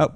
Oh.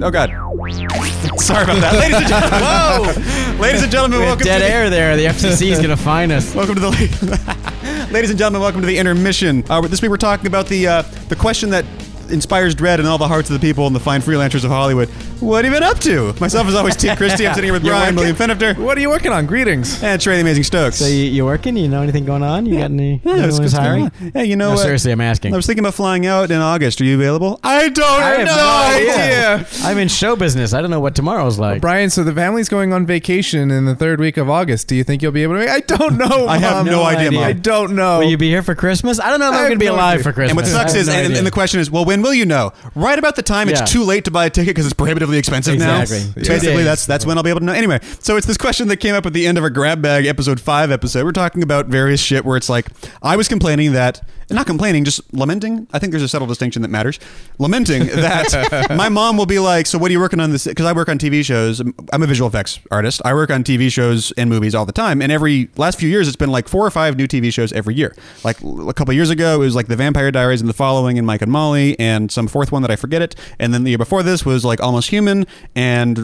Oh God! Sorry about that, ladies and gentlemen. Whoa, ladies and gentlemen, welcome Dead to the, air there. The FCC is going to find us. welcome to the ladies and gentlemen, welcome to the intermission. Uh, this week we're talking about the uh, the question that inspires dread in all the hearts of the people and the fine freelancers of Hollywood. What have you been up to? Myself is always, Tim Christie. I'm sitting here with You're Brian. William Fenifter, What are you working on? Greetings. and Trey the Amazing Stokes. So you, you working? You know anything going on? You got any? Yeah, anyone's what's- what's hiring? on? Yeah, you know No, what? seriously, I'm asking. I was thinking about flying out in August. Are you available? I don't I have know. no idea. I'm in show business. I don't know what tomorrow's like. Brian, so the family's going on vacation in the third week of August. Do you think you'll be able to make I don't know. I have Mom. no idea, Mom. I don't know. Will you be here for Christmas? I don't know if I I'm have going to be no alive idea. for Christmas. And what sucks I have is, no and, idea. and the question is, well, when will you know? Right about the time it's too late to buy a ticket because it's prohibitively expensive now. Exactly. Two Basically, that's that's when I'll be able to know. Anyway, so it's this question that came up at the end of our grab bag episode five episode. We're talking about various shit where it's like I was complaining that, not complaining, just lamenting. I think there's a subtle distinction that matters. Lamenting that my mom will be like, "So what are you working on this?" Because I work on TV shows. I'm a visual effects artist. I work on TV shows and movies all the time. And every last few years, it's been like four or five new TV shows every year. Like a couple years ago, it was like The Vampire Diaries and The Following and Mike and Molly and some fourth one that I forget it. And then the year before this was like Almost Human and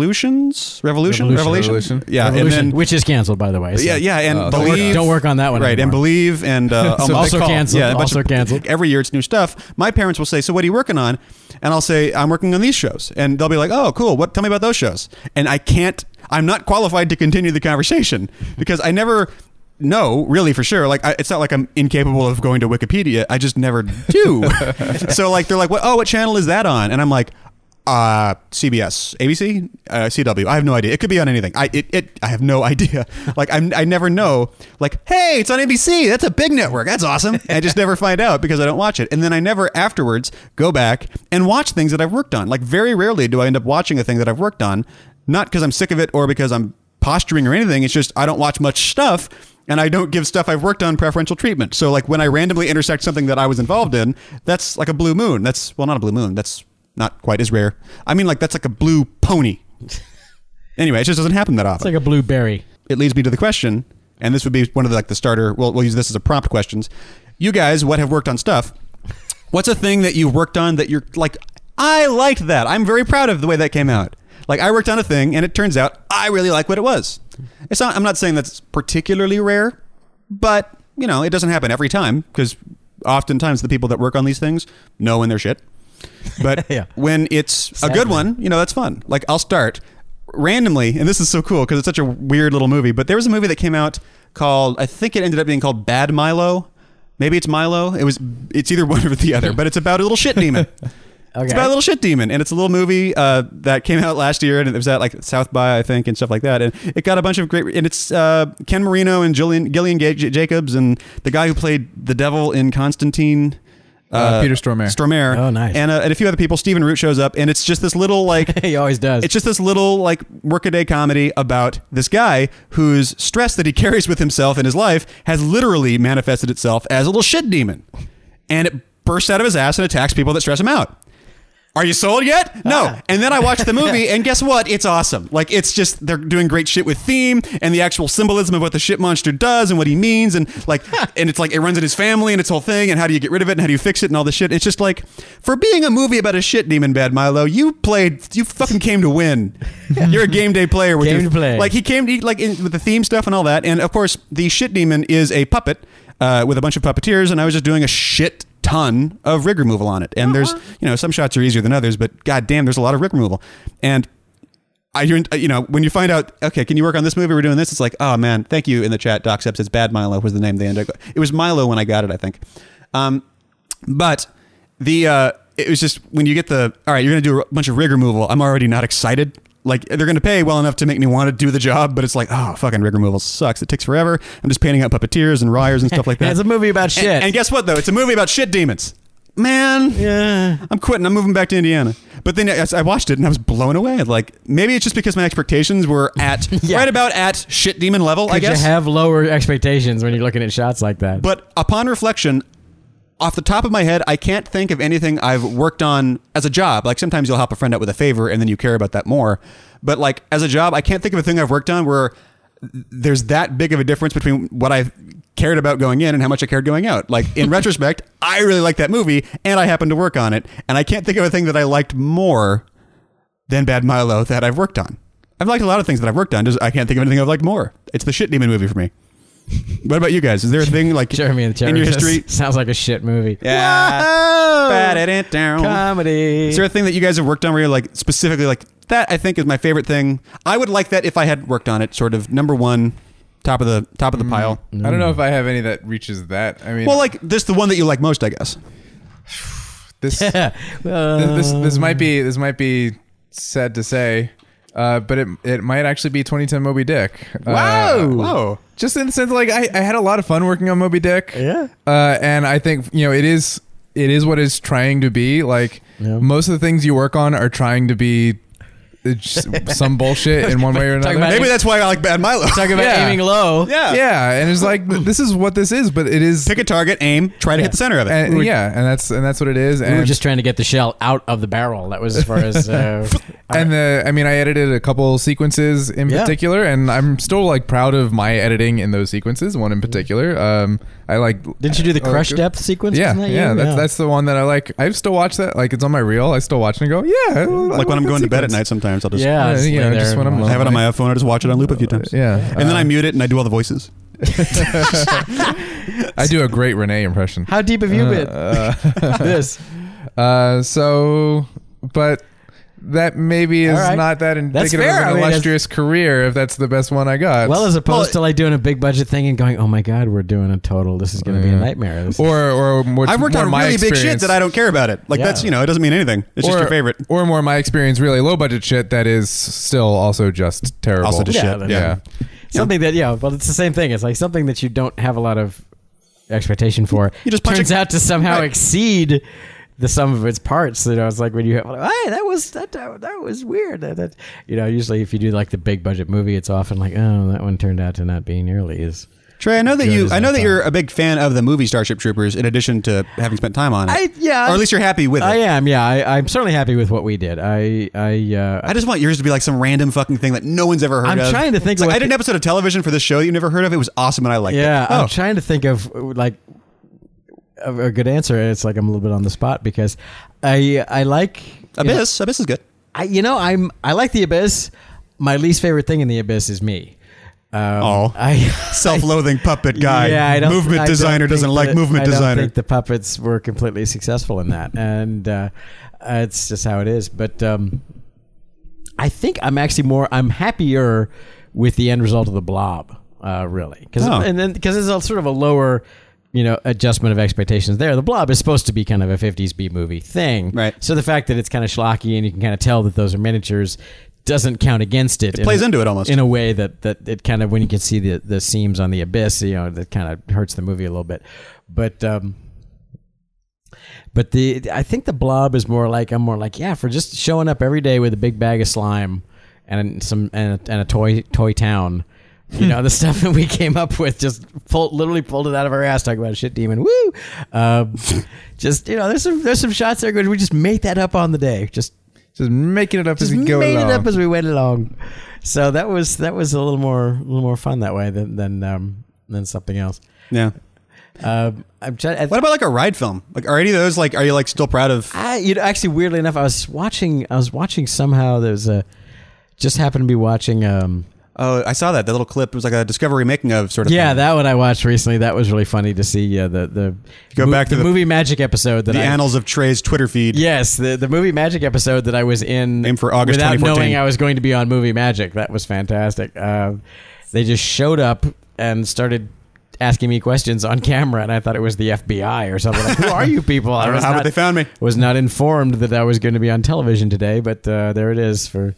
Revolutions, Revolution, Revolution. Revolution. Yeah, Revolution, and then which is canceled, by the way. so- yeah, yeah, and Oh, Don't work, believe. don't work on that one. Right, and believe, and uh, So also call. Canceled. yeah, a bunch also of- canceled. Every year it's new stuff. My parents will say, "So what are you working on?" And I'll say, "I'm working on these shows." And they'll be like, "Oh, cool. What? Tell me about those shows." And I can't. I'm not qualified to continue the conversation because I never know really for sure. Like I, it's not like I'm incapable of going to Wikipedia. I just never do. so like they're like, "What? Oh, what channel is that on?" And I'm like. Uh, CBS, ABC, uh, CW. I have no idea. It could be on anything. I it, it I have no idea. Like I'm, I never know. Like, hey, it's on ABC. That's a big network. That's awesome. I just never find out because I don't watch it. And then I never afterwards go back and watch things that I've worked on. Like very rarely do I end up watching a thing that I've worked on, not because I'm sick of it or because I'm posturing or anything. It's just I don't watch much stuff and I don't give stuff I've worked on preferential treatment. So like when I randomly intersect something that I was involved in, that's like a blue moon. That's well not a blue moon. That's not quite as rare. I mean like that's like a blue pony. Anyway, it just doesn't happen that often It's like a blueberry. it leads me to the question, and this would be one of the, like the starter. We'll, we'll use this as a prompt questions. You guys, what have worked on stuff? What's a thing that you've worked on that you're like, I liked that. I'm very proud of the way that came out. Like I worked on a thing, and it turns out I really like what it was. It's not. I'm not saying that's particularly rare, but you know, it doesn't happen every time because oftentimes the people that work on these things know when they're shit. But Yeah. when it's a good one, you know, that's fun. Like I'll start randomly, and this is so cool because it's such a weird little movie. But there was a movie that came out called I think it ended up being called Bad Milo. Maybe it's Milo. It was. It's either one or the other. But it's about a little shit demon. Okay. It's about a little shit demon, and it's a little movie uh, that came out last year, and it was at like South by I think and stuff like that, and it got a bunch of great. And it's uh, Ken Marino and Gillian Gillian Jacobs and the guy who played the devil in Constantine. Uh, Peter Stormare. Stormare. Oh, nice. And, uh, and a few other people. Stephen Root shows up, and it's just this little like he always does. it's just this little like workaday comedy about this guy whose stress that he carries with himself in his life has literally manifested itself as a little shit demon, and it bursts out of his ass and attacks people that stress him out. Are you sold yet? No. Ah. And then I watched the movie, and guess what? It's awesome. Like it's just they're doing great shit with theme and the actual symbolism of what the shit monster does and what he means, and like, and it's like it runs in his family and its whole thing, and how do you get rid of it and how do you fix it and all this shit. It's just like for being a movie about a shit demon, Bad Milo, you played, you fucking came to win. You're a game day player. With Came your, to play. Like he came to like in, with the theme stuff and all that, and of course the shit demon is a puppet uh, with a bunch of puppeteers, and I was just doing a shit ton of rig removal on it. And there's you know some shots are easier than others, but god damn, there's a lot of rig removal. And I you're- you know when you find out okay, can you work on this movie? We're doing this. It's like oh man, thank you in the chat. Doc says Bad Milo was the name they ended. up- It was Milo when I got it, I think. Um, but the uh, it was just when you get the all right, you're gonna do a bunch of rig removal. I'm already not excited. Like they're gonna pay well enough to make me want to do the job, but it's like oh fucking rig removal sucks. It takes forever. I'm just painting out puppeteers and ryers and stuff like that. it's a movie about shit. And, and guess what though? It's a movie about shit demons. Man, yeah. I'm quitting. I'm moving back to Indiana. But then I I watched it and I was blown away. Like maybe it's just because my expectations were at Yeah. right about at shit demon level. I Could you guess. have lower expectations when you're looking at shots like that? But upon reflection, off the top of my head, I can't think of anything I've worked on as a job. Like sometimes you'll help a friend out with a favor and then you care about that more. But like as a job, I can't think of a thing I've worked on where there's that big of a difference between what I cared about going in and how much I cared going out. Like in retrospect, I really like that movie and I happened to work on it, and I can't think of a thing that I liked more than Bad Milo that I've worked on. I've liked a lot of things that I've worked on. Just I can't think of anything I've liked more. It's the shit demon movie for me. What about you guys? Is there a thing like Jeremy and the in your Terrorist history? sounds like a shit movie. Yeah. Bat it down. Comedy. Is there a thing that you guys have worked on where you're like specifically like that? I think is my favorite thing. I would like that if I had worked on it. Sort of number one, top of the top of the pile. I don't know if I have any that reaches that. I mean, Well, like this, the one that you like most, I guess. this, Uh, this this might be this might be sad to say, uh, but it it might actually be 2010 Moby Dick. Uh, Whoa. just in the sense like I, I had a lot of fun working on Moby Dick. Yeah. Uh, and I think you know it is it is what it's trying to be. Like Yeah. most of the things you work on are trying to be just some bullshit in one way or another. about- Maybe that's why I like Bad Milo. Talking about Yeah. aiming low. yeah. yeah, and it's like this is what this is, but it is Pick a target, aim, try to hit the center of it. and, yeah, and that's and that's what it is. We And were just trying to get the shell out of the barrel. That was as far as. Uh, and the I mean I edited a couple sequences in Yeah. particular, and I'm still like proud of my editing in those sequences. One in particular, um, I like. didn't you do the Oh, crush good. depth sequence? Yeah, Wasn't that you? yeah, that's that's the one that I like. I still watch that. Like it's on my reel. I still watch it and go, yeah. I like when I'm going to bed at night, sometimes I'll just yeah. Yeah, just you know, just when I'm watch I have it on my phone. I just watch it on loop a few times. Yeah, And then uh, I mute it and I do all the voices. I do a great Renee impression. How deep have you been? Uh, this. uh, so, but that maybe is All right. not that indicative fair. of I an mean, illustrious career if that's the best one I got. Well, as opposed Well, to like doing a big budget thing and going, "Oh my God, we're doing a total. This is going to be a nightmare." This is- or or more, I've worked more on my really big shit experience. that I don't care about it. Like Yeah. that's you know it doesn't mean anything. It's just your favorite. or more my experience, really low budget shit that is still also just terrible. Also just Yeah, shit. that- Yeah. something that yeah, well, it's the same thing. It's like something that you don't have a lot of expectation for. You just punch turns a- out to somehow Right. exceed the sum of its parts. You know, it's like when you have, like, hey, that was that that, that was weird. That, that you know, usually if you do like the big budget movie, it's often like, oh, that one turned out to not be nearly as. Trey, I know that you. I know that you're a big fan of the movie Starship Troopers. In addition to having spent time on it, I yeah, or at least you're happy with it. I am. Yeah, I, I'm certainly happy with what we did. I I uh, I just want yours to be like some random fucking thing that no one's ever heard of. I'm trying to think like, I did an episode of television for this show that you never heard of. It was awesome and I liked Yeah, it. I'm Oh, trying to think of like a, good answer, and it's like I'm a little bit on the spot because I I like you know, Abyss. Abyss is good. I you know I'm I like the abyss. My least favorite thing in the abyss is me. Um, Oh. I Self-loathing puppet guy. Yeah, I don't, movement I designer doesn't like that- movement I designer. think the puppets were completely successful in that, and uh, it's just how it is. But um, I think I'm actually more. I'm happier with the end result of the blob, uh, really, because Oh. and then because it's a sort of a lower. You know, adjustment of expectations there. The Blob is supposed to be kind of a 50s B movie thing. Right. So the fact that it's kind of schlocky and you can kind of tell that those are miniatures doesn't count against it. It plays into it almost. in a way that that it kind of when you can see the the seams on the abyss, you know, that kind of hurts the movie a little bit. But um but the I think the blob is more like I'm more like yeah for just showing up every day with a big bag of slime and some and a, and a toy toy town. You know the stuff that we came up with, just pulled, literally pulled it out of our ass. Talking about a shit demon, woo! Um, just you know, there's some there's some shots there. Good, we just made that up on the day. Just Just making it up as you go made along. it up as we went along. So that was that was a little more a little more fun that way than than um, than something else. yeah. Um, I'm trying. What about like a ride film? Like, are any of those like? Are you like still proud of? I, you know, actually, weirdly enough, I was watching. I was watching somehow. There's a just happened to be watching. Um, Oh, I saw that. That little clip it was like a discovery making of sort of. yeah, thing. that one I watched recently. That was really funny to see. Yeah, the the Go back to the, the- movie magic episode that the I, annals of Trey's Twitter feed. Yes, the the movie magic episode that I was in Named for August without knowing I was going to be on movie magic. That was fantastic. Uh, they just showed up and started asking me questions on camera, and I thought it was the FBI or something. Like, Who are you people? I don't know how not, they found me. was not informed that I was going to be on television today, but uh, there it is for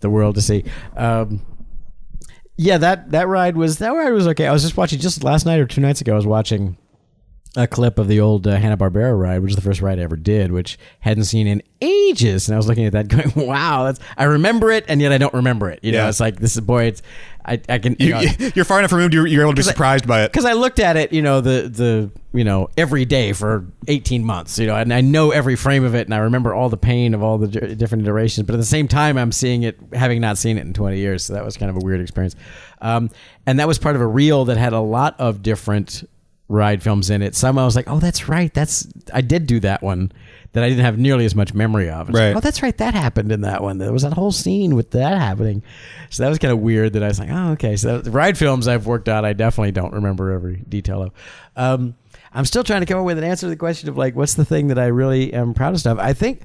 the world to see. Um, yeah, that that ride was that ride was okay. I was just watching just last night or two nights ago. I was watching a clip of the old uh, Hanna Barbera ride, which is the first ride I ever did, which hadn't seen in ages, and I was looking at that, going, "Wow, that's I remember it, and yet I don't remember it." You know, Yeah. it's like this is boy, it's I, I can you You, know, you're far enough removed. You're, you're able to be surprised by it. because I looked at it, you know, the the you know every day for eighteen months, you know, and I know every frame of it, and I remember all the pain of all the di- different iterations. But at the same time, I'm seeing it, having not seen it in twenty years, so that was kind of a weird experience. Um, and that was part of a reel that had a lot of different ride films in it. Some I was like, oh, that's right, that's I did do that one. That I didn't have nearly as much memory of. It's like, Right. oh, that's right. That happened in that one. There was that whole scene with that happening. So that was kind of weird that I was like, oh, okay. So the ride films I've worked on, I definitely don't remember every detail of. Um, I'm still trying to come up with an answer to the question of like, what's the thing that I really am proudest of? I think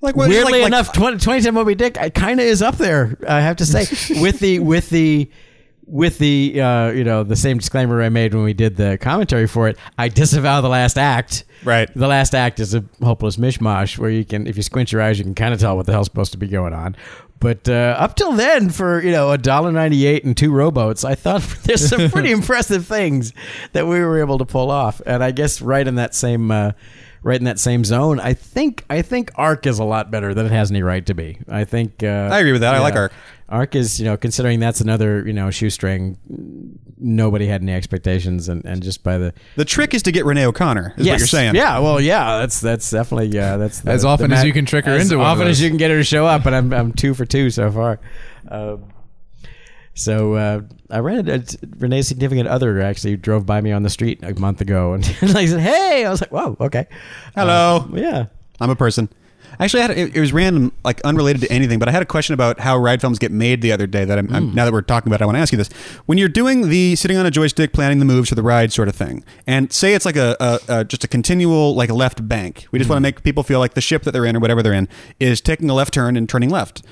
Like what- weirdly like- like- enough, 20, 2010 Moby Dick, I kind of is up there. I have to say, with the with the with the uh, you know the same disclaimer I made when we did the commentary for it. I disavow the last act. Right. The last act is a hopeless mishmash where you can, if you squint your eyes, you can kind of tell what the hell's supposed to be going on. But uh, up till then, for you know a dollar ninety eight and two rowboats, I thought there's some pretty impressive things that we were able to pull off. And I guess right in that same uh, right in that same zone, I think I think Arc is a lot better than it has any right to be. I think uh, I agree with that. I like Arc. Arc is you know considering that's another you know shoestring. Nobody had any expectations, and, and just by the the trick is to get Renee O'Connor. Is what Yes. you're saying? Yeah, well, yeah, that's that's definitely yeah, that's the- As often the as you can trick her as into one of often as you can get her to show up, and I'm I'm two for two so far. Um, so uh, I ran into Renee's significant other actually drove by me on the street a month ago, and I said, "Hey," I was like, "Whoa, okay, Hello. Uh, yeah." I'm a person. Actually, I had it, it was random, like unrelated to anything, but I had a question about how ride films get made the other day. That I'm, I'm now that we're talking about, it, I want to ask you this: When you're doing the sitting on a joystick, planning the moves for the ride sort of thing, and say it's like a, a, a just a continual like left bank, we just want to make people feel like the ship that they're in or whatever they're in is taking a left turn and turning left.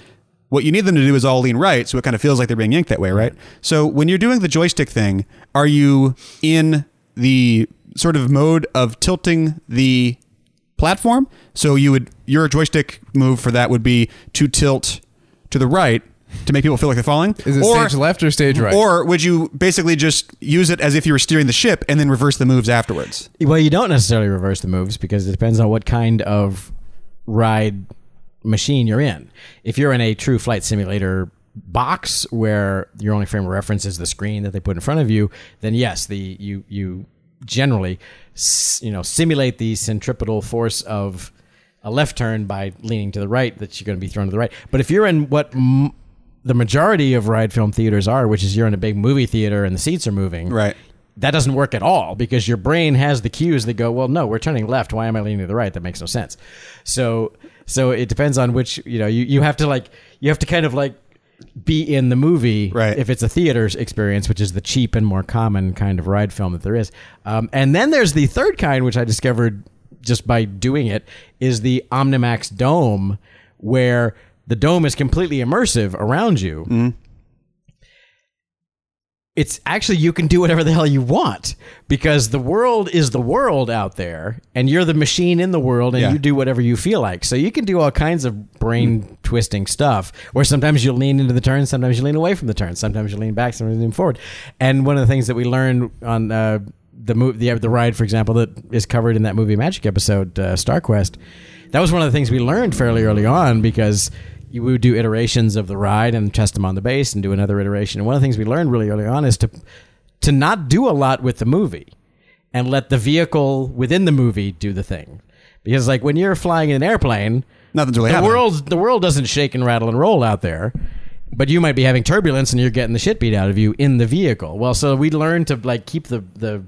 What you need them to do is all lean right, so it kind of feels like they're being yanked that way, right? So when you're doing the joystick thing, are you in the sort of mode of tilting the platform. So you would your joystick move for that would be to tilt to the right to make people feel like they're falling. Is it or, stage left or stage right? Or would you basically just use it as if you were steering the ship and then reverse the moves afterwards? Well, you don't necessarily reverse the moves because it depends on what kind of ride machine you're in. If you're in a true flight simulator box where your only frame of reference is the screen that they put in front of you, then yes, the you you generally you know simulate the centripetal force of a left turn by leaning to the right that you're going to be thrown to the right. But if you're in what m- the majority of ride film theaters are, which is you're in a big movie theater and the seats are moving, Right. that doesn't work at all because your brain has the cues that go, well, no, we're turning left. Why am I leaning to the right? That makes no sense. So, so it depends on which, you know, you, you have to like, you have to kind of like be in the movie Right. if it's a theater's experience, which is the cheap and more common kind of ride film that there is. Um, and then there's the third kind, which I discovered just by doing it, is the Omnimax Dome, where the dome is completely immersive around you it's actually you can do whatever the hell you want because the world is the world out there and you're the machine in the world and Yeah. you do whatever you feel like. So you can do all kinds of brain twisting stuff where sometimes you lean into the turn sometimes you lean away from the turn sometimes you lean back sometimes you lean forward. And one of the things that we learned on uh, the move the, the ride for example that is covered in that movie magic episode uh, star quest that was one of the things we learned fairly early on because you would do iterations of the ride and test them on the base and do another iteration. And one of the things we learned really early on is to to not do a lot with the movie and let the vehicle within the movie do the thing. Because like when you're flying in an airplane, Nothing's really the happening. world the world doesn't shake and rattle and roll out there. But you might be having turbulence and you're getting the shit beat out of you in the vehicle. Well, so we learned to like keep the the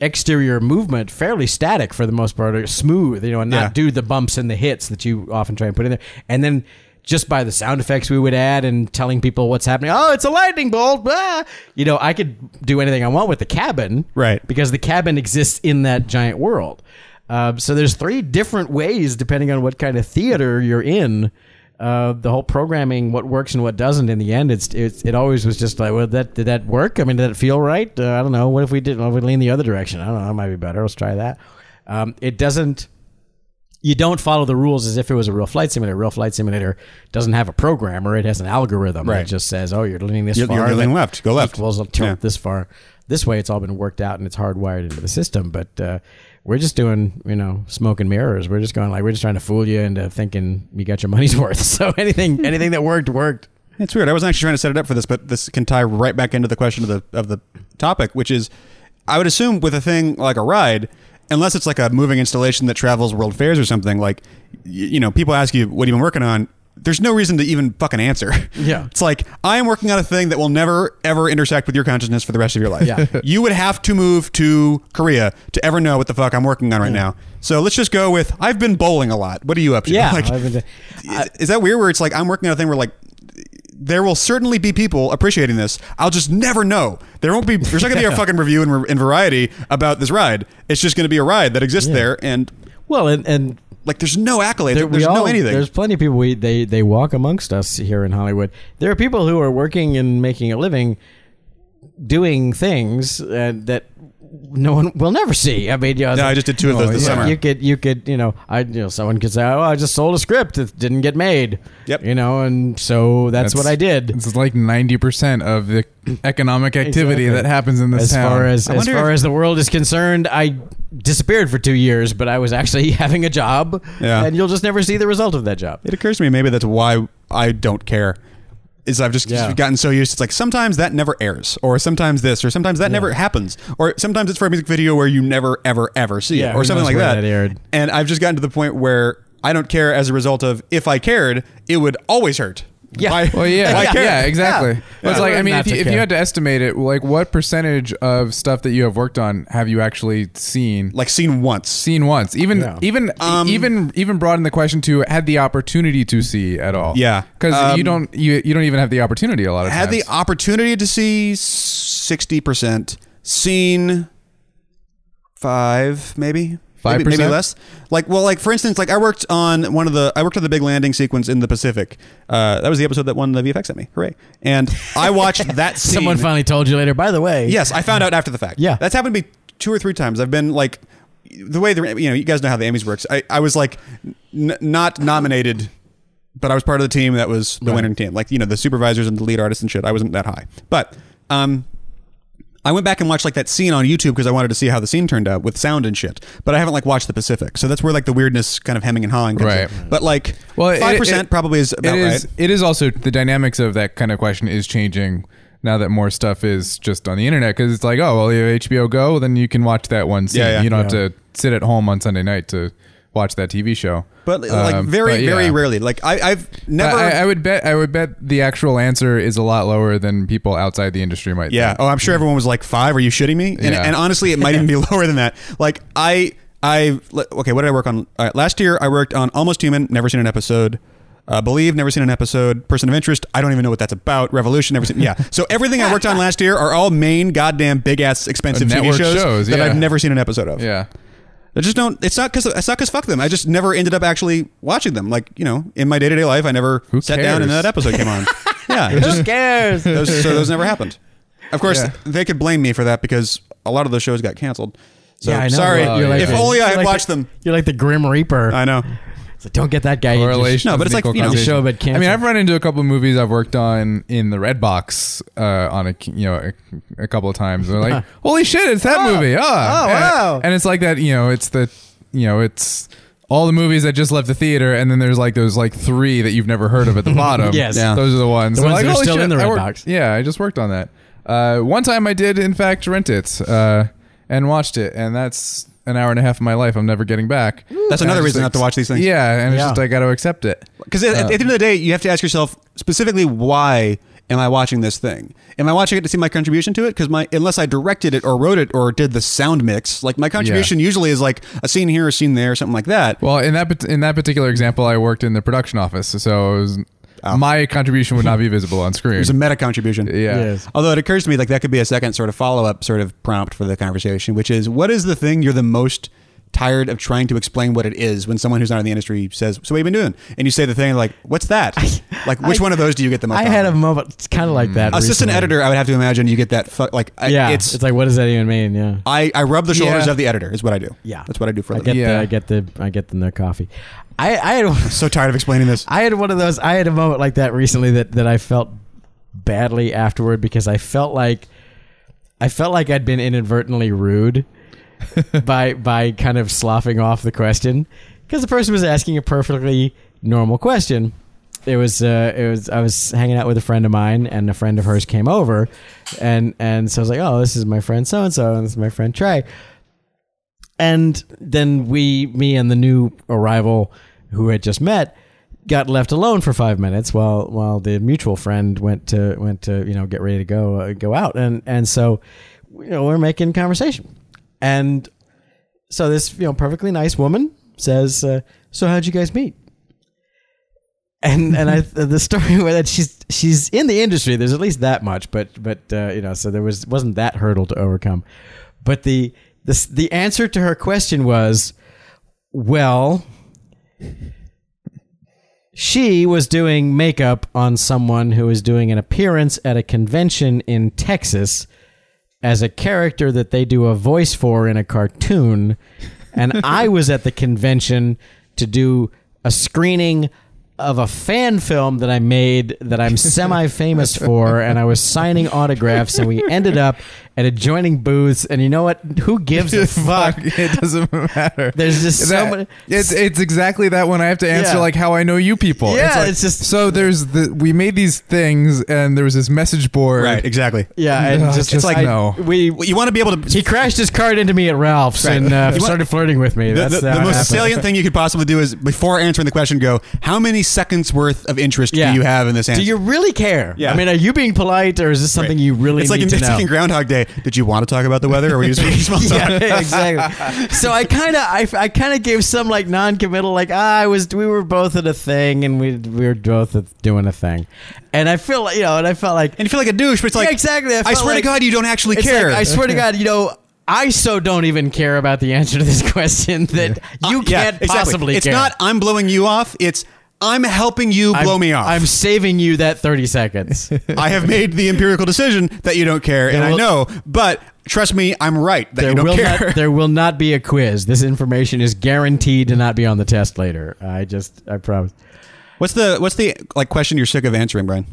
exterior movement fairly static for the most part, or smooth, you know, and not Yeah. do the bumps and the hits that you often try and put in there. And then just by the sound effects we would add and telling people what's happening, oh, it's a lightning bolt, ah! you know, I could do anything I want with the cabin, Right. Because the cabin exists in that giant world. Um, so there's three different ways, depending on what kind of theater you're in. Uh, the whole programming, what works and what doesn't. In the end, it's, it's it always was just like, well, that did that work? I mean, did it feel right? Uh, I don't know. What if we did? What if we lean the other direction? I don't know. That might be better. Let's try that. Um, it doesn't. You don't follow the rules as if it was a real flight simulator. Real flight simulator doesn't have a programmer; it has an algorithm Right. that just says, "Oh, you're leaning this You're- far. you're leaning left. Go left." Equals tilt Yeah. this far. this way it's all been worked out and it's hardwired into the system. But uh, we're just doing, you know, smoke and mirrors. We're just going like we're just trying to fool you into thinking you got your money's worth. So anything anything that worked worked. It's weird. I wasn't actually trying to set it up for this, but this can tie right back into the question of the of the topic, which is, I would assume with a thing like a ride, unless it's like a moving installation that travels world fairs or something, like, you know, people ask you what you've you been working on. There's no reason to even fucking answer. Yeah. it's like I am working on a thing that will never ever intersect with your consciousness for the rest of your life. Yeah. you would have to move to Korea to ever know what the fuck I'm working on right now. So let's just go with I've been bowling a lot. What are you up to? Yeah, Like, been- is, is that weird? Where it's like I'm working on a thing where like there will certainly be people appreciating this. I'll just never know. There won't be. There's not going to be a fucking review in, in Variety about this ride. It's just going to be a ride that exists there, and Well, and and like there's no accolades. there, there's we no anything. There's plenty of people we they they walk amongst us here in Hollywood. There are people who are working and making a living doing things uh, that no one will never see. I mean, you know, no, I just did two of Oh, those this yeah. summer. you could you could you know I you know someone could say oh I just sold a script that didn't get made. Yep. You know, and so that's, what I did. It's like ninety percent of the economic activity Exactly. that happens in this As town. far as as far if- as the world is concerned, I disappeared for two years, but I was actually having a job. Yeah. And you'll just never see the result of that job. it occurs to me maybe that's why I don't care. Is I've just Yeah. gotten so used. It's like sometimes that never airs, or sometimes this, or sometimes that never happens, or sometimes it's for a music video where you never, ever, ever see Yeah, it, or something like that. that aired. And I've just gotten to the point where I don't care as a result of if I cared, it would always hurt. Yeah. Why, Well, yeah, why yeah, care? exactly. Yeah. But it's like I mean, if you, if you had to estimate it, like what percentage of stuff that you have worked on have you actually seen? Like seen once. seen once, even Yeah. even Um, even even broaden the question to had the opportunity to see at all. Yeah. because Um, you don't you you don't even have the opportunity a lot of times. Had times. the opportunity to see sixty percent, seen five, maybe. Maybe, maybe 5%? less. Like, well, like for instance, like I worked on one of the, I worked on the big landing sequence in the Pacific. Uh, that was the episode that won the VFX Emmy. Hooray! And I watched that scene. Someone finally told you later. By the way, Yes, I found out after the fact. Yeah. that's happened to me two or three times. I've been like, the way the you know you guys know how the Emmys works. I, I was like, n- not nominated, but I was part of the team that was the winning team. Like you know the supervisors and the lead artists and shit. I wasn't that high, but um. I went back and watched like that scene on YouTube because I wanted to see how the scene turned out with sound and shit. But I haven't like watched the Pacific, so that's where like the weirdness kind of hemming and hawing comes Right. in. But like Well, five percent probably is It about is. right. It is also the dynamics of that kind of question is changing now that more stuff is just on the internet because it's like, oh, well, you have HBO Go, then you can watch that one scene. Yeah, yeah. you don't Yeah. have to sit at home on Sunday night to watch that TV show. But like Um, very but yeah. very rarely. Like I, I've never. I, I would bet. I would bet the actual answer is a lot lower than people outside the industry might. Think. Yeah. think. Oh, I'm sure everyone was like five. Are you shitting me? And, Yeah. and honestly, it might even be lower than that. Like I, I okay. What did I work on? Right, last year, I worked on Almost Human. Never seen an episode. Uh, Believe. Never seen an episode. Person of Interest. I don't even know what that's about. Revolution. Never seen. Yeah. So everything I worked on last year are all main goddamn big ass expensive TV shows, shows, that yeah. I've never seen an episode of. yeah. I just don't. It's not because it's not because fuck them. I just never ended up actually watching them. Like you know, in my day to day life, I never Who sat down and that episode came on. yeah. it who just cares? those, so those never happened. Of course, Yeah. they could blame me for that because a lot of those shows got canceled. So Yeah, I know. sorry. Well, You're like if the- only I had like watched the- them. You're like the Grim Reaper. I know. It's like, don't get that guy. You Correlation. No, but it's like, you know, causation. show, but I mean. I've run into a couple of movies I've worked on in the Red Box uh, on a you know a, a couple of times. They're like, holy shit, it's that movie! Oh, Oh, and, wow. And it's like that. You know, it's the you know it's all the movies that just left the theater, and then there's like those like three that you've never heard of at the bottom. Yes. Yeah. those are the ones. The They're ones like, that are still shit, in the Red worked- Box. Yeah, I just worked on that. Uh, one time I did in fact rent it uh, and watched it, and that's an hour and a half of my life I'm never getting back. That's And another I just reason not to watch these things. Yeah, and it's Yeah. just I got to accept it. Because at, at the end of the day, you have to ask yourself specifically why am I watching this thing? Am I watching it to see my contribution to it? Because my unless I directed it or wrote it or did the sound mix, like my contribution usually is like a scene here, a scene there, something like that. Well, in that pat- in that particular example, I worked in the production office, so it was, Oh. my contribution would not be visible on screen. There's a meta contribution. yeah. Yes. Although it occurs to me like that could be a second sort of follow up sort of prompt for the conversation, which is what is the thing you're the most tired of trying to explain what it is when someone who's not in the industry says, "So what have you been doing?" And you say the thing like, "What's that?" like which I- one of those do you get the most? I had a moment. It's kind of like mm. that. assistant recently. editor. I would have to imagine you get that. Fu- like I- Yeah, it's. it's, like, what does that even mean? Yeah, I, I rub the shoulders Yeah. of the editor is what I do. Yeah. that's what I do for a I living. get Yeah. the, I get the, I get them their coffee. I, I had, So tired of explaining this. I had one of those. I had a moment like that recently that that I felt badly afterward because I felt like I felt like I'd been inadvertently rude by by kind of sloughing off the question because the person was asking a perfectly normal question. It was uh, it was I was hanging out with a friend of mine and a friend of hers came over, and and so I was like, oh, this is my friend so and so, and this is my friend Trey. And then we, me and the new arrival who had just met, got left alone for five minutes while while the mutual friend went to went to you know get ready to go uh, go out. And and so you know we're making conversation. And so this you know perfectly nice woman says uh, so how'd you guys meet? And and I the story with that she's she's in the industry there's at least that much but but uh, you know so there was wasn't that hurdle to overcome. But the the the answer to her question was well she was doing makeup on someone who was doing an appearance at a convention in Texas as a character that they do a voice for in a cartoon. And I was at the convention to do a screening of a fan film that I made that I'm semi famous for. And I was signing autographs, and we ended up at adjoining booths. And you know what? Who gives a fuck? it doesn't matter. There's just so many. It's it's exactly that when I have to answer Yeah. like how I know you people. Yeah, like- it's just- so there's the we made these things and there was this message board. Right, exactly. Yeah, and Ugh, just, just I- no. We Well, you want to be able to. He crashed his card into me at Ralph's Right. and uh, You want- started flirting with me. the, That's the- how the most happened. salient thing you could possibly do is before answering the question, go, how many seconds worth of interest Yeah. do you have in this answer? Do you really care? Yeah. I mean, are you being polite or is this something Right. you really it's like need in, to it's like in Groundhog Day. Did you want to talk about the weather, or were you just making small talk? yeah, exactly. So I kind of, I, I kind of gave some like non-committal, like ah, I was, we were both at a thing, and we we were both doing a thing, and I feel like you know, and I felt like And you feel like a douche, but it's like Yeah, exactly. I I, swear like- to God, you don't actually care. like, I swear to God, you know. I so don't even care about the answer to this question that you Uh, yeah, can't exactly. possibly It's care. not I'm blowing you off. It's I'm helping you blow I'm, me off. I'm saving you that 30 seconds. I have made the empirical decision that you don't care, and There I know. But trust me, I'm right that you don't will care. not there will not be a quiz. This information is guaranteed to not be on the test later. I just I promise. what's the what's the like question you're sick of answering, Brian?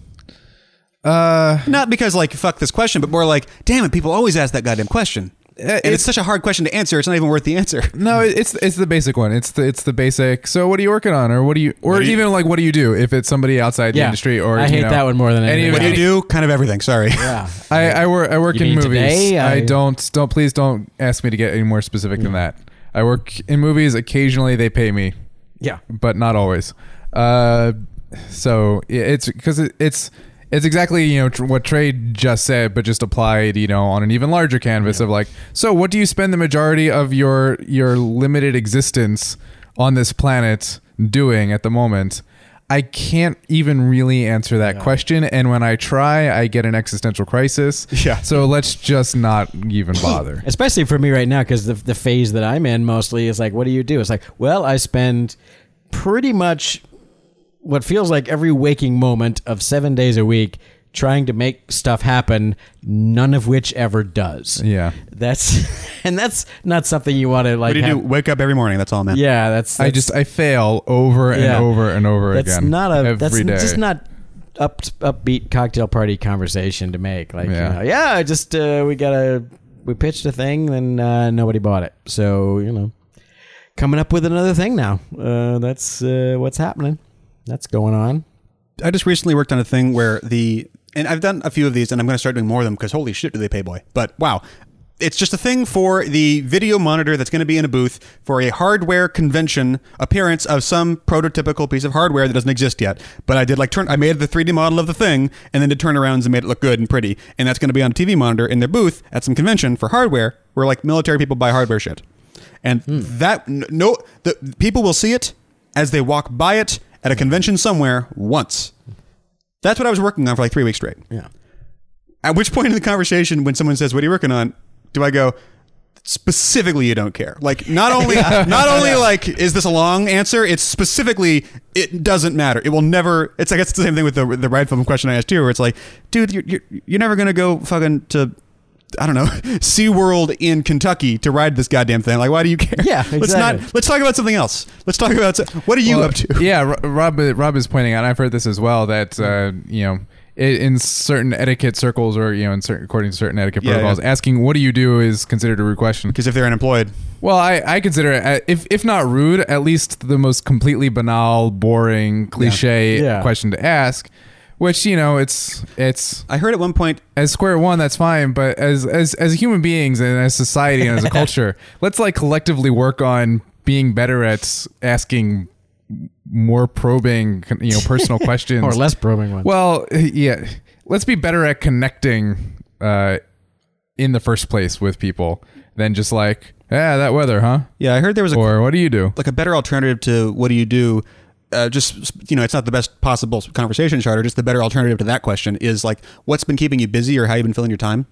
Uh Not because like fuck this question, but more like, damn it, people always ask that goddamn question, and it's, it's- such a hard question to answer. It's not even worth the answer. no, it's it's the basic one. It's the it's the basic. So what are you working on, or what do you, or do you- even like what do you do if it's somebody outside the Yeah. industry, or I you hate know, that one more than anything. of- What do you do? Kind of everything. Sorry. Yeah. I, I work I work You in movies. today? I, I- don't don't please don't ask me to get any more specific than that. I work in movies. Occasionally they pay me, Yeah. but not always. Uh, so it's because it, it's it's exactly you know tr- what Trey just said, but just applied you know on an even larger canvas of like. So what do you spend the majority of your your limited existence on this planet doing at the moment? I can't even really answer that question, and when I try, I get an existential crisis. Yeah. So let's just not even bother. Especially for me right now, because the, the phase that I'm in mostly is like, what do you do? It's like, well, I spend pretty much what feels like every waking moment of seven days a week trying to make stuff happen, none of which ever does. Yeah. That's and that's not something you want to like. What do you have- do? Wake up every morning. That's all, man. Yeah, that's, I just I fail over and over and over that's again. not a every that's day. just not up upbeat cocktail party conversation to make. Like, Yeah. yeah, yeah, I just uh, we got a we pitched a thing, then uh, nobody bought it. So you know, coming up with another thing now. Uh, that's uh, what's happening. That's going on. I just recently worked on a thing where the and I've done a few of these, and I'm going to start doing more of them because holy shit, do they pay boy? But wow, it's just a thing for the video monitor that's going to be in a booth for a hardware convention appearance of some prototypical piece of hardware that doesn't exist yet. But I did like turn, I made the 3D model of the thing, and then did turnarounds and made it look good and pretty, and that's going to be on a TV monitor in their booth at some convention for hardware where like military people buy hardware shit, and hmm. that no, the people will see it as they walk by it at a convention somewhere once. That's what I was working on for like three weeks straight. Yeah. At which point in the conversation, when someone says, "What are you working on?" do I go, specifically, you don't care. Like not only not only like is this a long answer, it's specifically it doesn't matter. It will never. It's I guess it's the same thing with the the ride film question I asked you, where it's like, dude, you're you're, you're never gonna go fucking to. I don't know, SeaWorld in Kentucky to ride this goddamn thing. Like, why do you care? Yeah, Let's not. Let's talk about something else. Let's talk about what are you Well, up to? Yeah, Rob Rob is pointing out. I've heard this as well. That uh, you know, in certain etiquette circles or you know in certain according to certain etiquette Yeah, protocols, yeah. asking what do you do is considered a rude question. Because if they're unemployed, Well, I, I consider it, uh, if if not rude, at least the most completely banal, boring, cliche Yeah. question to ask. Which you know, it's it's I heard at one point as square one, that's fine. But as as as human beings and as society and as a culture, let's like collectively work on being better at asking more probing, you know, personal questions or less probing ones. Well, yeah, let's be better at connecting uh, in the first place with people than just like, yeah, that weather, huh? Yeah, I heard there was a Or what do you do? like a better alternative to what do you do uh, just you know it's not the best possible conversation starter. Just the better alternative to that question is like what's been keeping you busy or how you've been filling your time?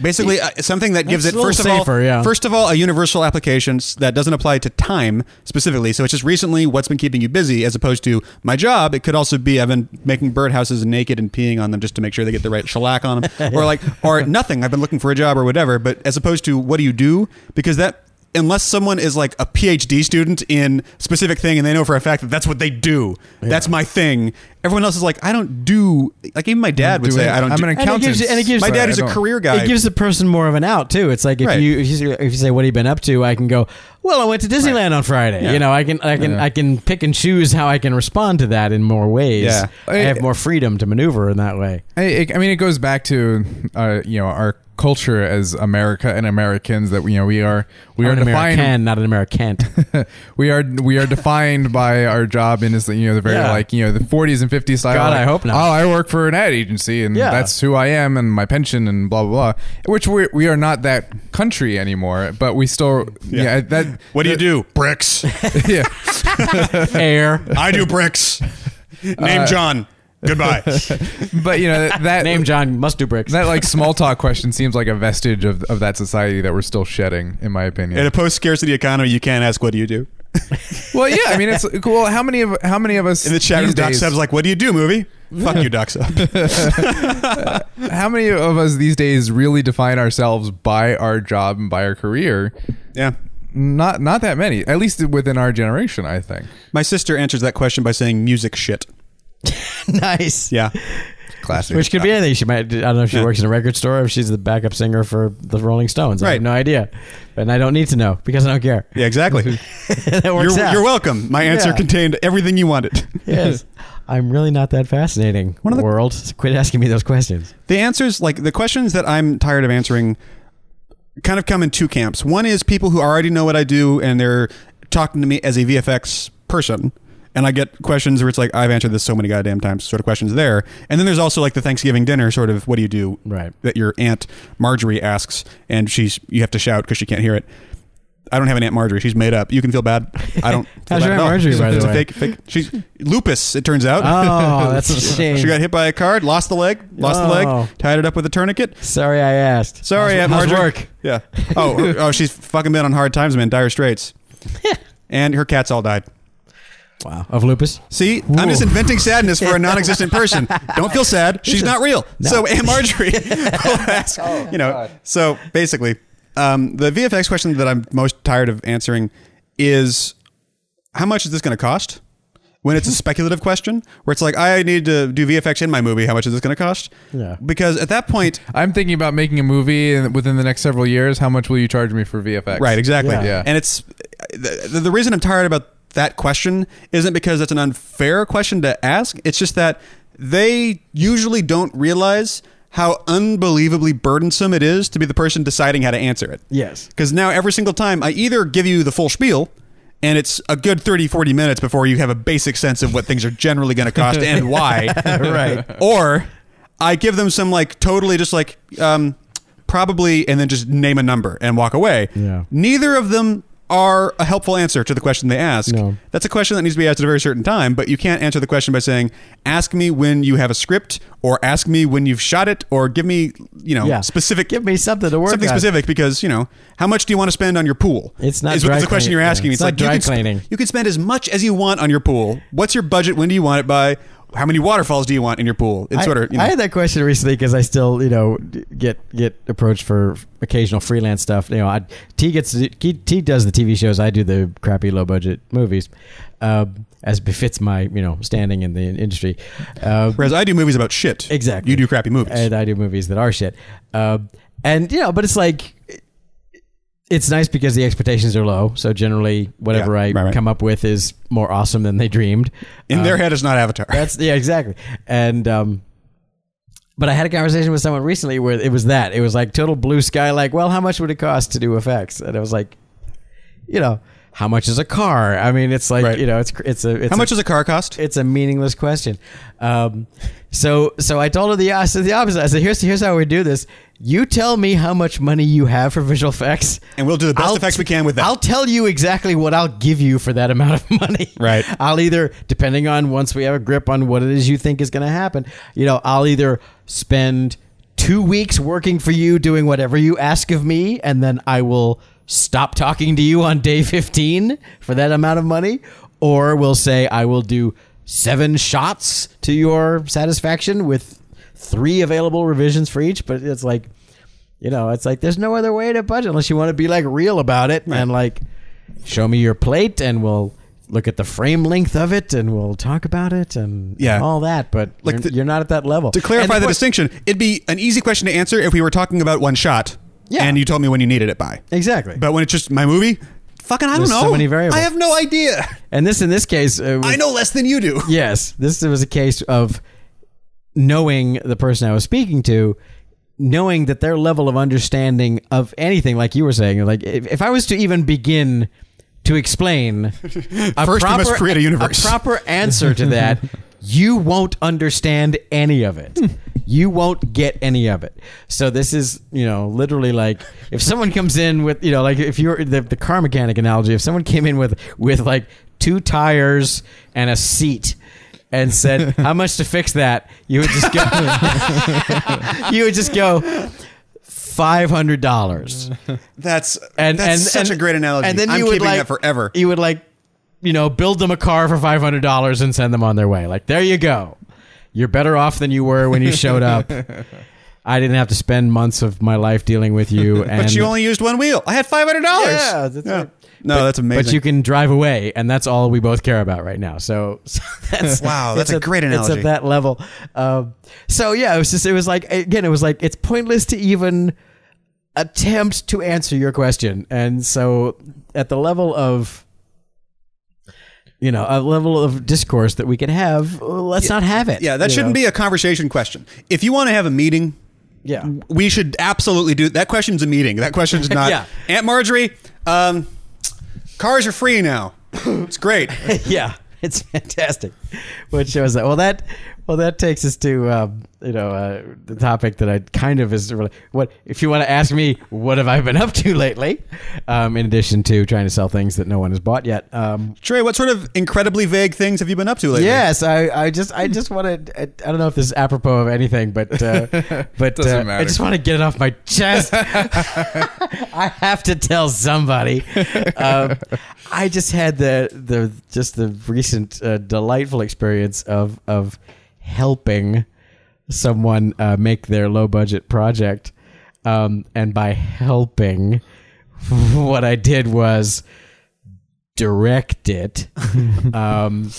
Basically uh, something that gives That's it first of all yeah. first of all a universal application that doesn't apply to time specifically. So it's just recently what's been keeping you busy as opposed to my job it could also be i've been making birdhouses naked and peeing on them just to make sure they get the right shellac on them. Or like or nothing. I've been looking for a job or whatever. But as opposed to what do you do? Because that unless someone is like a PhD student in specific thing and they know for a fact that that's what they do, that's my thing. Everyone else is like, I don't do like even my dad would say it. I don't. I'm do, an And it accountant. gives you- and it gives- my dad I is a career guy. It gives the person more of an out too. It's like if Right. you if you say what have you been up to, I can go. Well, I went to Disneyland on Friday. Yeah. You know, I can I can Yeah. I can pick and choose how I can respond to that in more ways. Yeah. I have more freedom to maneuver in that way. I, I mean, it goes back to uh, you know our culture as America and Americans that we you know we are we I'm are an defined American, not an American. we are we are defined by our job in is the you know the very Yeah. like you know the 40s and 50s style. God, like, I hope not. Oh, I work for an ad agency and Yeah. that's who I am and my pension and blah blah blah. Which we we are not that country anymore, but we still yeah, that what do you do? Bricks. yeah. Air. I do bricks. Uh, Name John. Goodbye. But you know that Name John must do bricks. that like small talk question seems like a vestige of of that society that we're still shedding, in my opinion. In a post scarcity economy, you can't ask what do you do. well, yeah, I mean it's cool. How many of how many of us In the chat room, these Doc days- Sub's like, "What do you do, movie?" Fuck you, Doc Sub. how many of us these days really define ourselves by our job and by our career? yeah. Not not that many, at least within our generation. I think. My sister answers that question by saying music shit. nice. Yeah. Classic. Which could be anything. She might. I don't know if she Yeah. works in a record store or if she's the backup singer for the Rolling Stones. I Right. have no idea, and I don't need to know because I don't care. Yeah, exactly. that works you're, out. you're welcome. My answer Yeah. contained everything you wanted. Yes. I'm really not that fascinating. One of the- world. Quit asking me those questions. The answers, like the questions that I'm tired of answering, kind of come in two camps. One is people who already know what I do and they're talking to me as a VFX person. And I get questions where it's like, I've answered this so many goddamn times, sort of questions there. And then there's also like the Thanksgiving dinner sort of, what do you do? Right. That your Aunt Marjorie asks, and she's, you have to shout because she can't hear it. I don't have an Aunt Marjorie. She's made up. You can feel bad. I don't. How's your Aunt. Marjorie, She's- by the it's a way? fake, fake. She's lupus. It turns out. Oh, that's a shame. She got hit by a car, lost the leg, lost the Oh. leg, tied it up with a tourniquet. Sorry, I asked. Sorry, how's, Aunt how's Marjorie. work? Yeah. Oh, oh, she's fucking been on hard times, man. Dire straits. and her cats all died. Wow, of lupus. See, I'm just inventing sadness for a non-existent person. Don't feel sad. She's not real. So Aunt Marjorie will ask, you know. So basically, um, the VFX question that I'm most tired of answering is, how much is this going to cost? When it's a speculative question, where it's like, I need to do VFX in my movie. How much is this going to cost? Yeah. Because at that point, I'm thinking about making a movie within the next several years. How much will you charge me for VFX? Right, exactly. Yeah. Yeah. And it's the, the reason I'm tired about that question isn't because it's an unfair question to ask. It's just that they usually don't realize how unbelievably burdensome it is to be the person deciding how to answer it. Yes. Because now every single time I either give you the full spiel and it's a good 30, 40 minutes before you have a basic sense of what things are generally going to cost and why. Right. Or I give them some like totally just like um, probably and then just name a number and walk away. Yeah. Neither of them are a helpful answer to the question they ask. No. That's a question that needs to be asked at a very certain time, but you can't answer the question by saying, ask me when you have a script or ask me when you've shot it or give me, you know, Yeah. specific Give me something to work something on. specific because, you know, how much do you want to spend on your pool? It's not is, dry is the question you're asking. yeah, It's, it's like you dry can sp- cleaning. you can spend as much as you want on your pool. What's your budget? When do you want it by? How many waterfalls do you want in your pool? It's I, sort of you know, I had that question recently because I still, you know, get get approached for occasional freelance stuff. You know, I, T gets T, T does the TV shows. I do the crappy low budget movies, um, as befits my you know standing in the industry. Uh, whereas I do movies about shit. Exactly. You do crappy movies. and I do movies that are shit. Um, and you know, but it's like it's nice because the expectations are low. So generally, whatever Yeah, I right, right. come up with is more awesome than they dreamed. in Um, their head, it's not Avatar. that's yeah, exactly. And um, but I had a conversation with someone recently where it was that it was like total blue sky. Like, well, how much would it cost to do effects? And I was like, you know, how much is a car? I mean, it's like Right. you know, it's it's a it's How a- much does a car cost? it's a meaningless question. Um, so so I told her the I said the opposite. I said here's here's how we do this. You tell me how much money you have for visual effects, And we'll do the best effects we can with that. I'll tell you exactly what I'll give you for that amount of money. Right. I'll either, depending on once we have a grip on what it is you think is going to happen, you know, I'll either spend two weeks working for you doing whatever you ask of me, and then I will stop talking to you on day 15 for that amount of money, or we'll say I will do seven shots to your satisfaction with three available revisions for each. But it's like, you know, it's like there's no other way to budget unless you want to be like real about it and like show me your plate and we'll look at the frame length of it and we'll talk about it and Yeah. all that. But Like you're, the- you're not at that level. to clarify the que- distinction, it'd be an easy question to answer if we were talking about one shot. Yeah. And you told me when you needed it by. exactly. But when it's just my movie, fucking I don't know. so many variables. I have no idea. and this in this case, was- I know less than you do. Yes, this was a case of knowing the person I was speaking to, knowing that their level of understanding of anything, like you were saying, like if, if I was to even begin to explain a First, we must create a universe. A proper answer to that, you won't understand any of it. Hmm. You won't get any of it. So this is, you know, literally like if someone comes in with, you know, like if you're the, the car mechanic analogy, if someone came in with with like two tires and a seat and said, "How much to fix that?" You would just go. you would just go. Five hundred dollars, That's and that's and such and- a great analogy. And then I'm you would like that forever. You would like, you know, build them a car for five hundred dollars and send them on their way. Like there you go. You're better off than you were when you showed up. I didn't have to spend months of my life dealing with you. And, but you only used one wheel. I had five hundred dollars. Yeah, that's right. No, that's amazing. But you can drive away, and that's all we both care about right now. So, so that's Wow, that's it's a great analogy. It's at that level. Um, so yeah, it was just it was like again, it was like it's pointless to even attempt to answer your question, and so at the level of you know a level of discourse that we can have, let's not have it. yeah, that shouldn't know? be a conversation question. If you want to have a meeting, Yeah. we should absolutely do that. Question's a meeting. That question's not. Yeah. Aunt Marjorie, um, cars are free now. It's great. yeah, it's fantastic. Which shows that. Well, that well that takes us to um, you know uh, the topic that I kind of is really what if you want to ask me what have I been up to lately, um, in addition to trying to sell things that no one has bought yet. Um, Trey, what sort of incredibly vague things have you been up to lately? Yes, I, I just I just want to I, I don't know if this is apropos of anything, but uh, but uh, I just want to get it off my chest. I have to tell somebody. Um, I just had the the just the recent uh, delightful experience of of helping someone uh, make their low budget project, um, and by helping, what I did was direct it. um,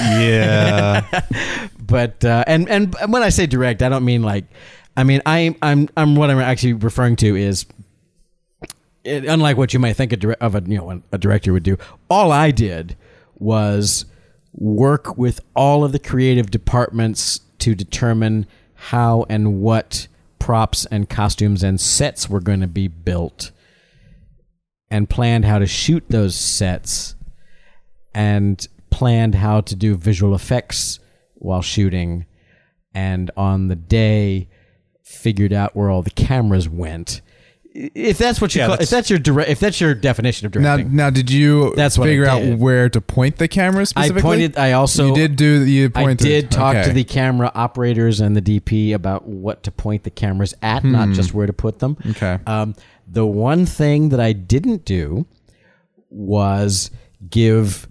Yeah. but uh, and and when I say direct, I don't mean like, I mean I I'm I'm what I'm actually referring to is. It, unlike what you might think a dire- of a you know a director would do, all I did was work with all of the creative departments to determine how and what props and costumes and sets were going to be built, and planned how to shoot those sets, and planned how to do visual effects while shooting, and on the day figured out where all the cameras went. If that's what you Yeah, call, that's- if that's your direct, if that's your definition of Now, directing, now, did you That's what I figure out where to point the camera I specifically? pointed. I also you did do. You I did talk Okay. to the camera operators and the DP about what to point the cameras at, not just where to put them. Hmm. Okay. Um, the one thing that I didn't do was give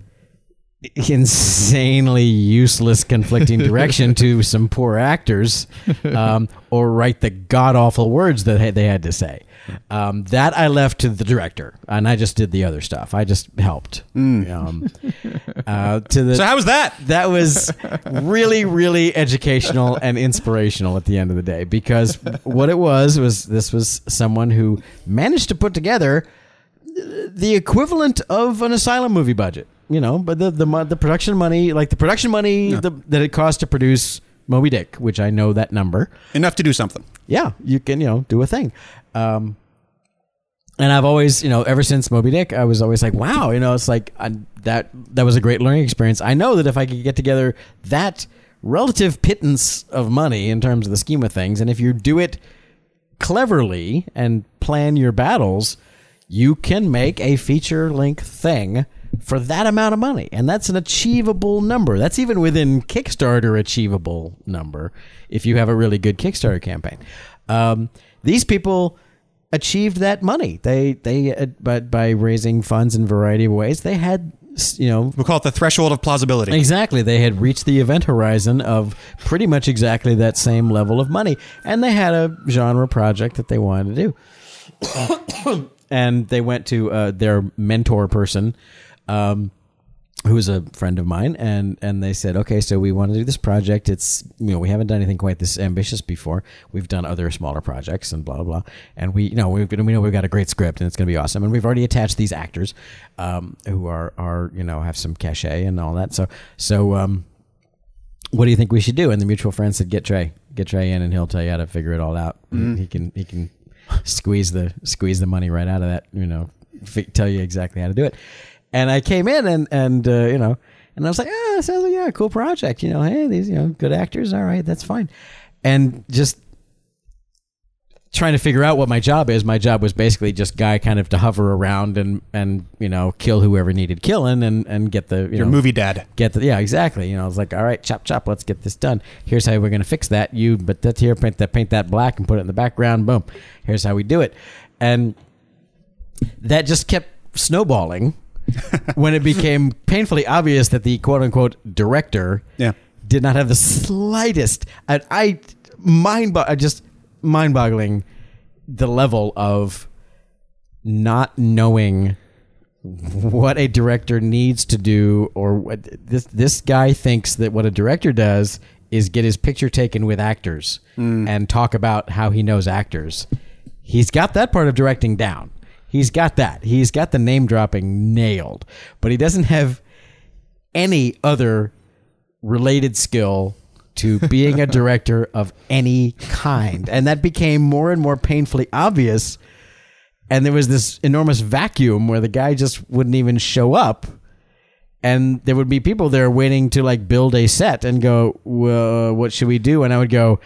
insanely useless conflicting direction to some poor actors um, or write the god awful words that they- they had to say. Um, that I left to the director, and I just did the other stuff. I just helped. Um, uh, to the So how was that? that was really really educational and inspirational at the end of the day because what it was was this was someone who managed to put together the equivalent of an asylum movie budget you know but the the, the production money like the production money the, that it cost to produce moby dick which i know that number Enough to do something. yeah, you can, you know, do a thing. Um, and I've always, you know, ever since Moby Dick, I was always like, wow, you know, it's like I, that. That was a great learning experience. I know that if I could get together that relative pittance of money in terms of the scheme of things, and if you do it cleverly and plan your battles, you can make a feature length thing for that amount of money. And that's an achievable number. That's even within Kickstarter achievable number if you have a really good Kickstarter campaign. Um, these people achieved that money. They they uh, but by raising funds in a variety of ways, they had you know We'll call it the threshold of plausibility. Exactly. They had reached the event horizon of pretty much exactly that same level of money. And they had a genre project that they wanted to do. and they went to uh, their mentor person, um, who was a friend of mine, and, and they said, okay, so we want to do this project. It's, you know, we haven't done anything quite this ambitious before. We've done other smaller projects and blah, blah, blah. And we, you know, we've, we know we've got a great script and it's going to be awesome. And we've already attached these actors um, who are, are, you know, have some cachet and all that. So, so, um, what do you think we should do? And the mutual friend said, get Trey, get Trey in and he'll tell you how to figure it all out. He can, he can squeeze the, squeeze the money right out of that, you know, fi- tell you exactly how to do it. And I came in and, and, uh, you know, and I was like, ah, it sounds like, yeah, cool project. You know, hey, these, you know, good actors. All right, that's fine. And just trying to figure out what my job is. My job was basically just guy kind of to hover around and, and, you know, kill whoever needed killing and, and get the, you Your know, movie dad. get the yeah exactly you know i was like all right chop chop let's get this done here's how we're going to fix that you but that here paint that paint that black and put it in the background boom here's how we do it and that just kept snowballing when it became painfully obvious that the quote unquote director Yeah. did not have the slightest I, I mind bo- I just mind boggling the level of not knowing what a director needs to do or what this this guy thinks that what a director does is get his picture taken with actors mm. and talk about how he knows actors. He's got that part of directing down. He's got that. He's got the name dropping nailed, but he doesn't have any other related skill to being a director of any kind. And that became more and more painfully obvious. And there was this enormous vacuum where the guy just wouldn't even show up. And there would be people there waiting to like build a set and go, well, what should we do? And I would go,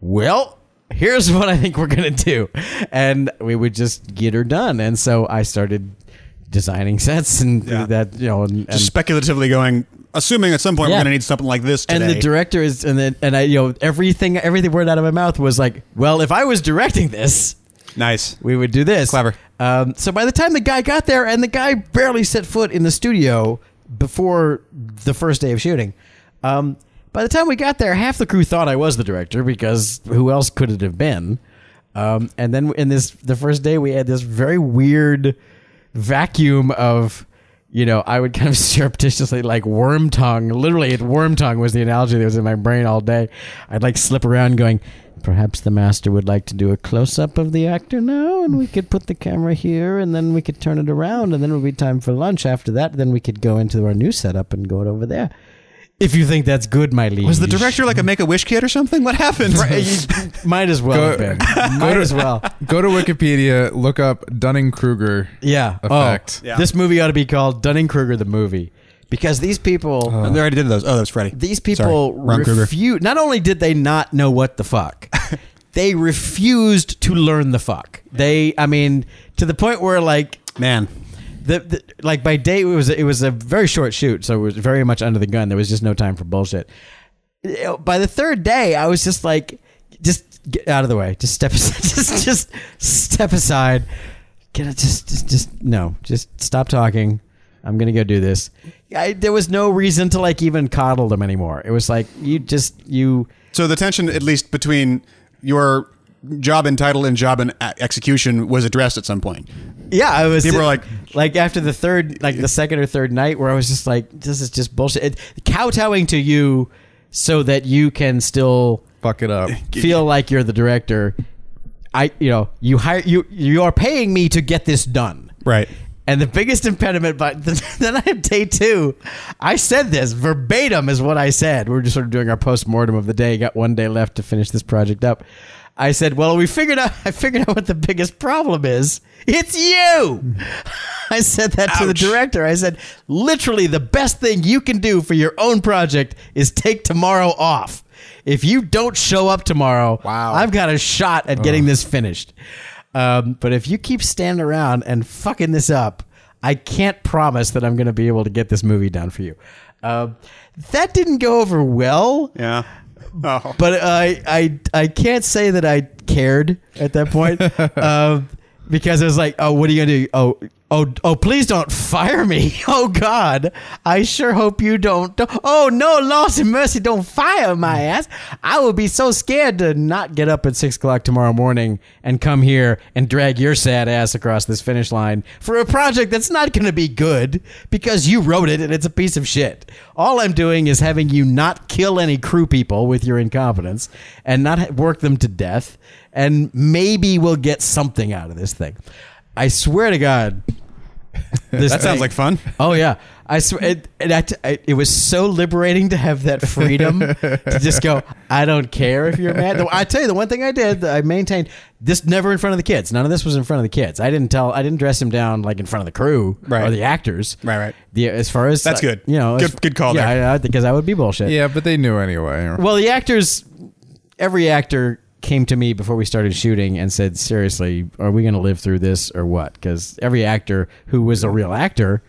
well, here's what I think we're going to do. And we would just get her done. And so I started designing sets and Yeah. that, you know, and, and Just speculatively going, assuming at some point Yeah. we're going to need something like this today. and the director is and then and I you know everything everything word out of my mouth was like, well, if I was directing this, nice. we would do this. Clever. Um, so by the time the guy got there, and the guy barely set foot in the studio before the first day of shooting. Um, by the time we got there, half the crew thought I was the director because who else could it have been? Um, and then in this the first day, we had this very weird vacuum of. You know, I would kind of surreptitiously like worm tongue. Literally, it worm tongue was the analogy that was in my brain all day. I'd like slip around going, Perhaps the master would like to do a close up of the actor now, and we could put the camera here, and then we could turn it around, and then it would be time for lunch. After that, then we could go into our new setup and go it over there. If you think that's good, my liege. Was the director like a Make a Wish kid or something? What happened? You might as well Go- have been. Might as well. Go to Wikipedia, look up Dunning Kruger. Yeah. Oh, effect. Oh, Yeah. This movie ought to be called Dunning Kruger the movie because these people. Oh, they already did those. Oh, that was Freddie. these people Sorry, refuse. Not only did they not know what the fuck, they refused to learn the fuck. They, I mean, to the point where like Man, the, the like by day it was it was a very short shoot, so it was very much under the gun. There was just no time for bullshit. By the third day, I was just like, just get out of the way. Just step aside. Just just step aside. Get it. Just just just no. Just stop talking. I'm gonna go do this. I, there was no reason to like even coddle them anymore. It was like you just you. So the tension, at least between your job and title and job and execution, was addressed at some point. Yeah, I was. People were like- like after the third, like the second or third night, where I was just like, this is just bullshit. It, kowtowing to you so that you can still Fuck it up. feel like you're the director. I, you know, you hire you. You are paying me to get this done. Right. And the biggest impediment, but then I have day two. I said this verbatim is what I said. We were just sort of doing our post mortem of the day. Got one day left to finish this project up. I said, "Well, we figured out. I figured out what the biggest problem is. It's you." I said that to the director. I said, "Literally, the best thing you can do for your own project is take tomorrow off. If you don't show up tomorrow, Wow. I've got a shot at getting this finished." Um, but if you keep standing around and fucking this up, I can't promise that I'm going to be able to get this movie done for you. Um, that didn't go over well, Yeah. Oh. but I I I can't say that I cared at that point um, because it was like, oh, what are you gonna do? Oh. Oh, oh! Please don't fire me! Oh God, I sure hope you don't. don't- Oh no, Lord and mercy, don't fire my mm. ass! I would be so scared to not get up at six o'clock tomorrow morning and come here and drag your sad ass across this finish line for a project that's not to be good because you wrote it and it's a piece of shit. All I'm doing is having you not kill any crew people with your incompetence and not work them to death, and maybe we'll get something out of this thing. I swear to God. This That sounds like fun. Oh yeah, I swear it, it, act- I- it was so liberating to have that freedom to just go. I don't care if you're mad. I tell you, the one thing I did, I maintained this never in front of the kids. None of this was in front of the kids. I didn't tell. I didn't dress him down like in front of the crew or the actors. Right, right. The as far as That's uh, good. You know, Good- as- good call Yeah, there. I, I, because I would be bullshit. Yeah, but they knew anyway. Well, the actors, every actor came to me before we started shooting and said, "Seriously, are we going to live through this or what?" Because every actor who was a real actor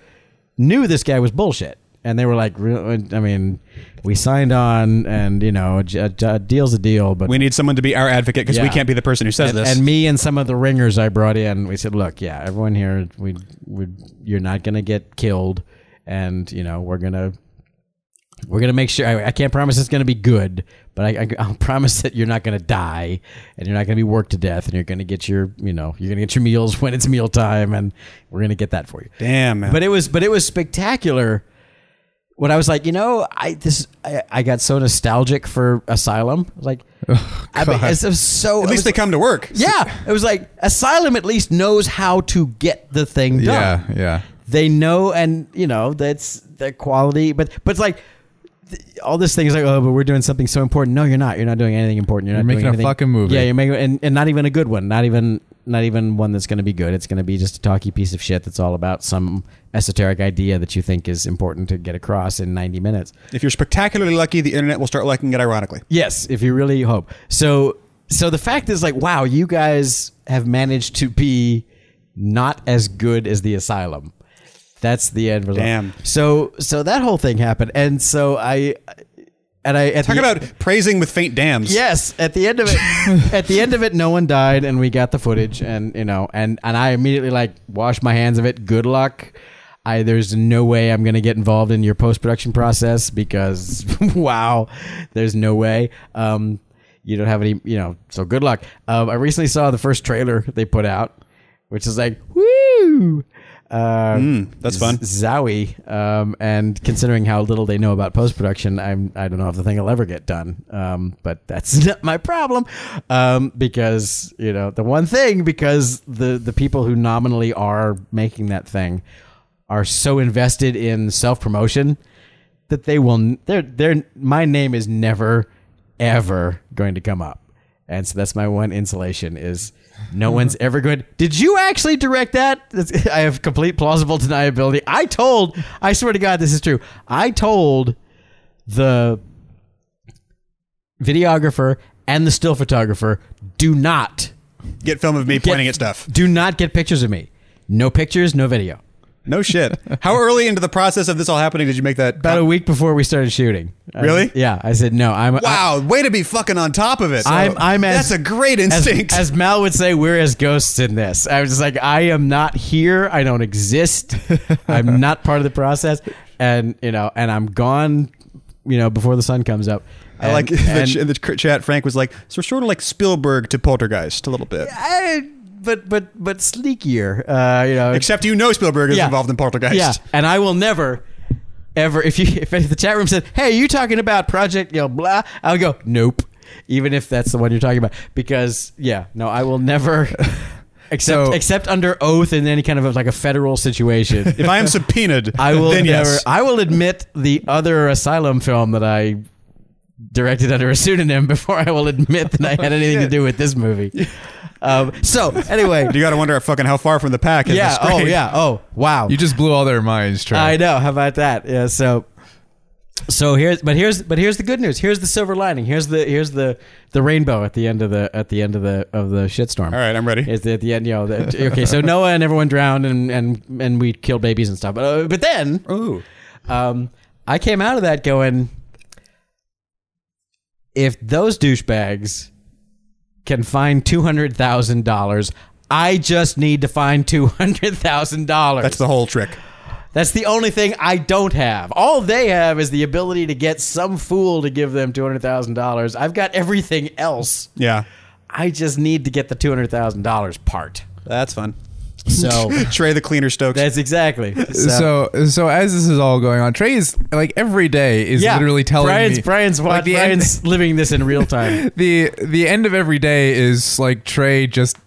knew this guy was bullshit, and they were like, "Real- uh, "I mean, we signed on, and you know, a, a deal's a deal, but." We need someone to be our advocate because we can't be the person who says and, this. and me and some of the ringers I brought in, we said, "Look, yeah, everyone here, we, we, you're not gonna get killed, and you know, we're gonna, we're gonna make sure. I, I can't promise it's gonna be good, but I, I, I'll promise that you're not gonna die, and you're not gonna be worked to death, and you're gonna get your, you know, you're gonna get your meals when it's meal time, and we're gonna get that for you." Damn, man. But it was, but it was spectacular. When I was like, you know, I this I, I got so nostalgic for Asylum, like, oh, I mean, it's, it so. at least was they come to work. yeah, it was like Asylum at least knows how to get the thing done. yeah, yeah. They know, and you know that's the quality. But but it's like all this thing is like, oh, but we're doing something so important. No, you're not. You're not doing anything important. You're, You're not making doing a fucking movie. Yeah, you're making and, and not even a good one. Not even not even one that's going to be good. It's going to be just a talky piece of shit that's all about some esoteric idea that you think is important to get across in 90 minutes. If you're spectacularly lucky, the internet will start liking it ironically. Yes, if you really hope. So so the fact is like wow, you guys have managed to be not as good as the asylum. That's the end result. Damn. So so that whole thing happened and so I and I at Talk the, about praising with faint dams. Yes, at the end of it, at the end of it, no one died, and we got the footage, and you know, and and I immediately like washed my hands of it. Good luck. I there's no way I'm gonna get involved in your post production process because wow, there's no way. Um, you don't have any, you know. So good luck. Um, I recently saw the first trailer they put out, which is like woo. Uh, that's fun. Zowie, um, and considering how little they know about post production, I'm I don't know if the thing will ever get done. Um, but that's not my problem, um, because you know the one thing because the the people who nominally are making that thing are so invested in self promotion that they will they're they're my name is never ever going to come up. And so that's my one insulation is no one's mm-hmm. ever going. Did you actually direct that? I have complete plausible deniability. I told, I swear to God, this is true. I told the videographer and the still photographer, do not, Get film of me pointing at stuff. do not get pictures of me. No pictures, no video. No shit. How early into the process of this all happening did you make that? About a week before we started shooting, I- Really? yeah. I said no. I'm Wow, way to be fucking on top of it. I'm I'm as That's a great instinct. as Mal would say, we're as ghosts in this. I was just like, I am not here. I don't exist. I'm not part of the process, and you know, and I'm gone. You know, before the sun comes up. I like And- the ch- in the chat. Frank was like, "So sort of like Spielberg to Poltergeist a little bit." I- but but but sleekier. Uh, you know, Except you know Spielberg is Yeah. involved in Poltergeist. Yeah, and I will never, ever. If you if the chat room said, "Hey, you talking about Project you know blah," I'll go, "Nope." Even if that's the one you're talking about, because yeah, no, I will never. Except, So- except under oath in any kind of like a federal situation, If I am subpoenaed, I will never. yes. I will admit the other asylum film that I directed under a pseudonym before I will admit that I had anything to do with this movie. Um, so anyway, You got to wonder fucking how far from the pack is yeah. this Oh grade. yeah. Oh wow. You just blew all their minds, Trey. I know. How about that? Yeah. So, so here's but here's but here's the good news. Here's the silver lining. Here's the here's the the rainbow at the end of the at the end of the of the shitstorm. All right, I'm ready. Is at the end, you know. The, okay, so Noah and everyone drowned, and and and we killed babies and stuff. But uh, but then, Ooh. um, I came out of that going, if those douchebags can find two hundred thousand dollars, I just need to find two hundred thousand dollars. That's the whole trick. That's the only thing I don't have. All they have is the ability to get some fool to give them two hundred thousand dollars. I've got everything else. Yeah. I just need to get the two hundred thousand dollars part. That's fun. So Trey the cleaner Stokes. that's exactly. so so as this is all going on, Trey is like every day is literally telling Brian's me Brian's like, watch, the end- living this in real time. the the end of every day is like Trey just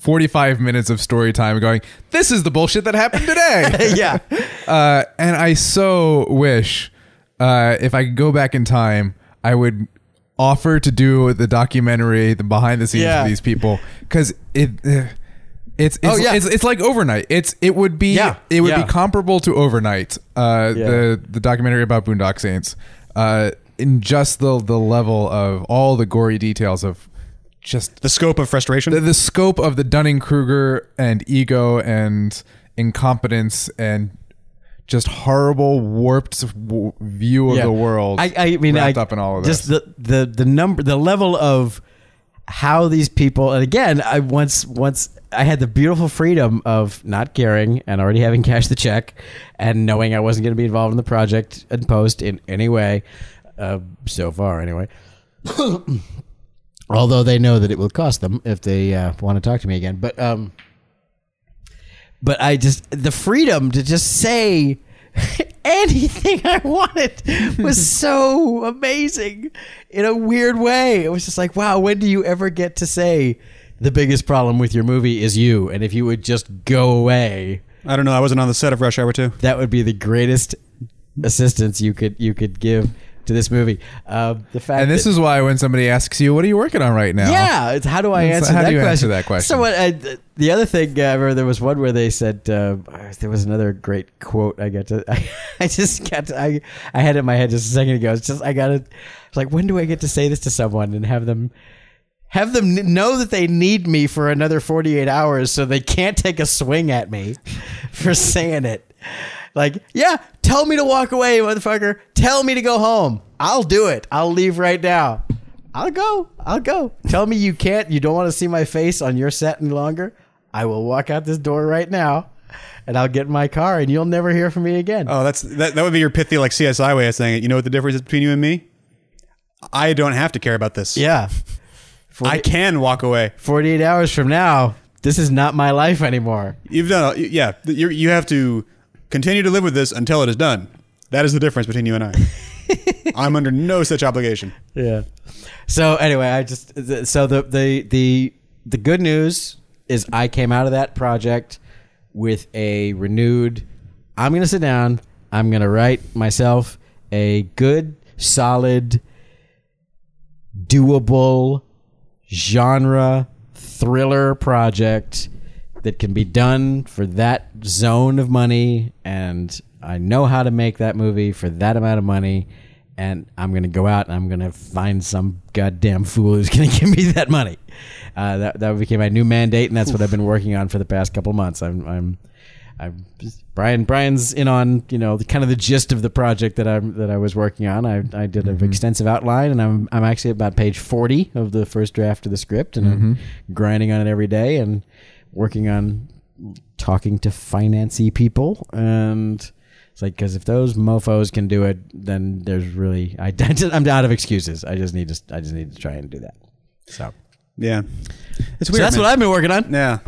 45 minutes of story time going this is the bullshit that happened today yeah, uh, and I so wish uh, if I could go back in time I would offer to do the documentary the behind the scenes Yeah. of these people because it uh, it's it's, Oh, yeah. it's it's like overnight it's it would be Yeah, it would yeah. be comparable to overnight uh, Yeah. the the documentary about Boondock Saints uh, in just the the level of all the gory details of just the scope of frustration. the, the scope of the Dunning Kruger and ego and incompetence and just horrible warped w- view of yeah. the world. I, I mean, wrapped I, up in all of just this. the the the number, the level of how these people. And again, I once once I had the beautiful freedom of not caring and already having cashed the check and knowing I wasn't going to be involved in the project and post in any way. Uh, so far, anyway. Although they know that it will cost them if they uh, want to talk to me again, but um, but I just the freedom to just say anything I wanted was so amazing in a weird way. It was just like, wow, when do you ever get to say the biggest problem with your movie is you? And if you would just go away, I don't know. I wasn't on the set of Rush Hour 2. that would be the greatest assistance you could you could give to this movie. Uh, the fact and this that- is why when somebody asks you, "What are you working on right now?" yeah, it's how do I It's- answer how that do you question? answer that question? So what? I, the other thing, uh, I remember there was one where they said uh, there was another great quote. I got to, I, I just got to, I, I had it in my head just a second ago. It's just I got to, it's like when do I get to say this to someone and have them. Have them know that they need me for another 48 hours so they can't take a swing at me for saying it. Like, yeah, tell me to walk away, motherfucker. Tell me to go home. I'll do it. I'll leave right now. I'll go. I'll go. Tell me you can't, you don't want to see my face on your set any longer. I will walk out this door right now and I'll get in my car and you'll never hear from me again. Oh, that's that, that would be your pithy like CSI way of saying it. You know what the difference is between you and me? I don't have to care about this. yeah. I can walk away. 48 hours from now, this is not my life anymore. You've done. Yeah, you you have to continue to live with this until it is done. That is the difference between you and I. I'm under no such obligation. Yeah. So anyway, I just so the the the the good news is I came out of that project with a renewed. I'm gonna sit down. I'm gonna write myself a good, solid, doable genre thriller project that can be done for that zone of money and I know how to make that movie for that amount of money and I'm going to go out and I'm going to find some goddamn fool who's going to give me that money. Uh, that that became my new mandate and that's what I've been working on for the past couple months. I'm I'm I Brian Brian's in on you know the kind of the gist of the project that I'm that I was working on. I, I did an extensive outline, and I'm I'm actually about page forty of the first draft of the script, and I'm grinding on it every day and working on talking to financy people and. It's like because if those mofo's can do it, then there's really I, I'm out of excuses. I just need to I just need to try and do that. So, Yeah, it's so that's man. what I've been working on. Yeah,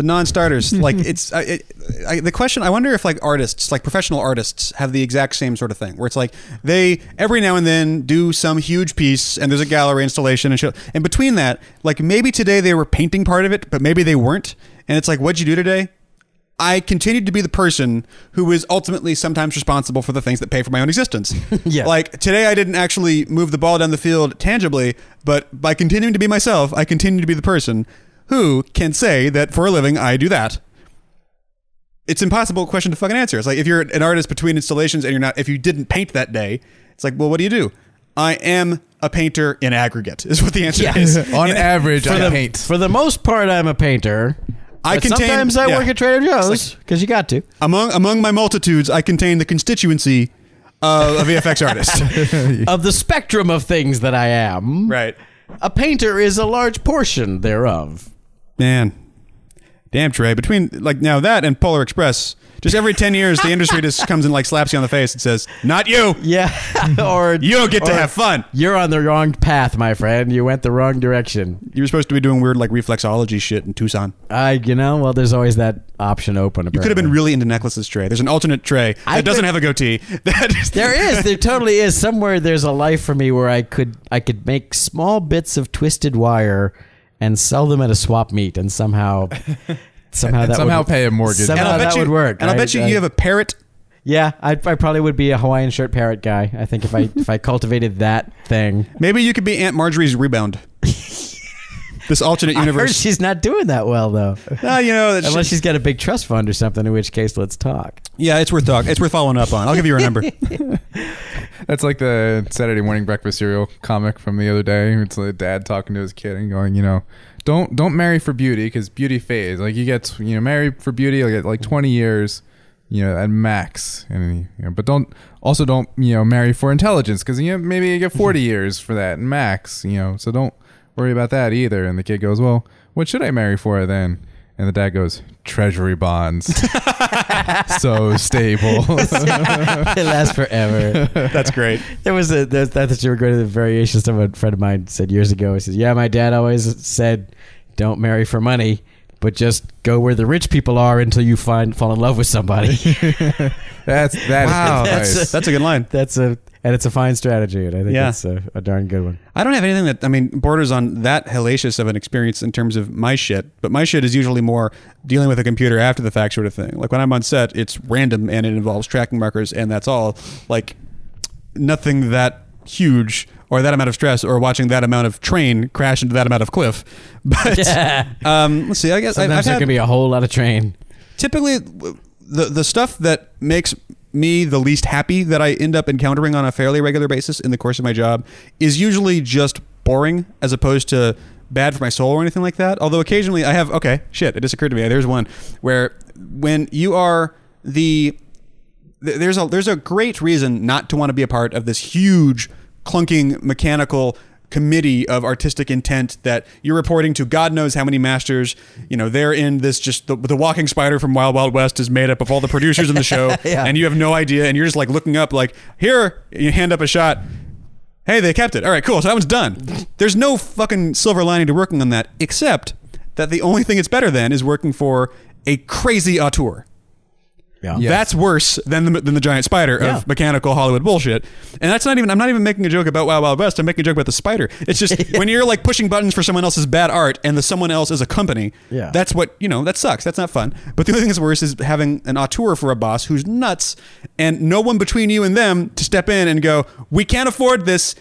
the non-starters. like it's I, it, I, the question. I wonder if like artists, like professional artists, have the exact same sort of thing, where it's like they every now and then do some huge piece, and there's a gallery installation and shit. And between that, like maybe today they were painting part of it, but maybe they weren't. And it's like, what'd you do today? I continued to be the person who is ultimately sometimes responsible for the things that pay for my own existence. yeah. Like today, I didn't actually move the ball down the field tangibly, but by continuing to be myself, I continue to be the person who can say that for a living I do that. It's impossible question to fucking answer. It's like if you're an artist between installations and you're not, if you didn't paint that day, it's like, well, what do you do? I am a painter in aggregate, is what the answer Yeah. is. On average, For I the, paint. for the most part, I'm a painter. I But contain- sometimes I yeah. work at Trader Joe's because you got to. Among among my multitudes, I contain the constituency of a VFX artist. Of the spectrum of things that I am, right. a painter is a large portion thereof. Man, damn Trey. Between like now that and Polar Express, just every ten years, the industry just comes and like slaps you on the face and says, "Not you. Yeah, or You don't get to or have fun. You're on the wrong path, my friend. You went the wrong direction. You were supposed to be doing weird like reflexology shit in Tucson. I, you know, well, there's always that option open. You could have been really into necklaces, Trey. There's an alternate Trey that I doesn't could- have a goatee. That There is. There totally is. Somewhere there's a life for me where I could I could make small bits of twisted wire and sell them at a swap meet, and somehow somehow And that somehow would, pay a mortgage. Somehow and I'll bet that you would work. And I'll I- bet you I- you have a parrot. Yeah, I, I probably would be a Hawaiian shirt parrot guy. I think if I if I cultivated that thing. Maybe you could be Aunt Marjorie's rebound. this alternate I heard universe. she's not doing that well though. Ah, you know, that's Unless she's got a big trust fund or something, in which case let's talk. yeah, it's worth talk. It's worth following up on. I'll give you her number. That's like the Saturday morning breakfast cereal comic from the other day. It's a dad talking to his kid and going, you know, don't don't marry for beauty because beauty fades. Like you get, you know, marry for beauty, you'll get like twenty years, you know, at max. And you know, but don't also don't you know marry for intelligence because you know maybe you get forty years for that and max. You know, so don't worry about that either. And the kid goes, well, what should I marry for then? And the dad goes, treasury bonds, so stable. it lasts forever. That's great. There was a there's, I thought you were going to the variation. Some a friend of mine said years ago. He says, "Yeah, my dad always said, don't marry for money, but just go where the rich people are until you find fall in love with somebody." That's that is Wow, advice. that's that's a good line. that's a and it's a fine strategy, and I think Yeah. that's a, a darn good one. I don't have anything that I mean borders on that hellacious of an experience in terms of my shit. But my shit is usually more dealing with a computer after the fact sort of thing. Like when I'm on set, it's random and it involves tracking markers and that's all. Like nothing that huge or that amount of stress or watching that amount of train crash into that amount of cliff. But Yeah. um, let's see. I guess I've, Sometimes I've there had, can be a whole lot of train. typically the the stuff that makes me the least happy that I end up encountering on a fairly regular basis in the course of my job is usually just boring as opposed to bad for my soul or anything like that. Although occasionally I have okay, shit, it just occurred to me. There's one where when you are the there's a there's a great reason not to want to be a part of this huge clunking mechanical committee of artistic intent that you're reporting to God knows how many masters. You know, they're in this just the, the walking spider from Wild Wild West is made up of all the producers in the show, Yeah. and you have no idea, and you're just like looking up, like here, you hand up a shot. Hey, they kept it. All right, cool. So that one's done. There's no fucking silver lining to working on that, except that the only thing it's better than is working for a crazy auteur. Yeah. Yes. That's worse than the, than the giant spider Yeah. of mechanical Hollywood bullshit. And that's not even, I'm not even making a joke about Wild Wild West. I'm making a joke about the spider. It's just when you're like pushing buttons for someone else's bad art and the someone else is a company, Yeah. that's what, you know, that sucks. That's not fun. But the only thing that's worse is having an auteur for a boss who's nuts and no one between you and them to step in and go, we can't afford this.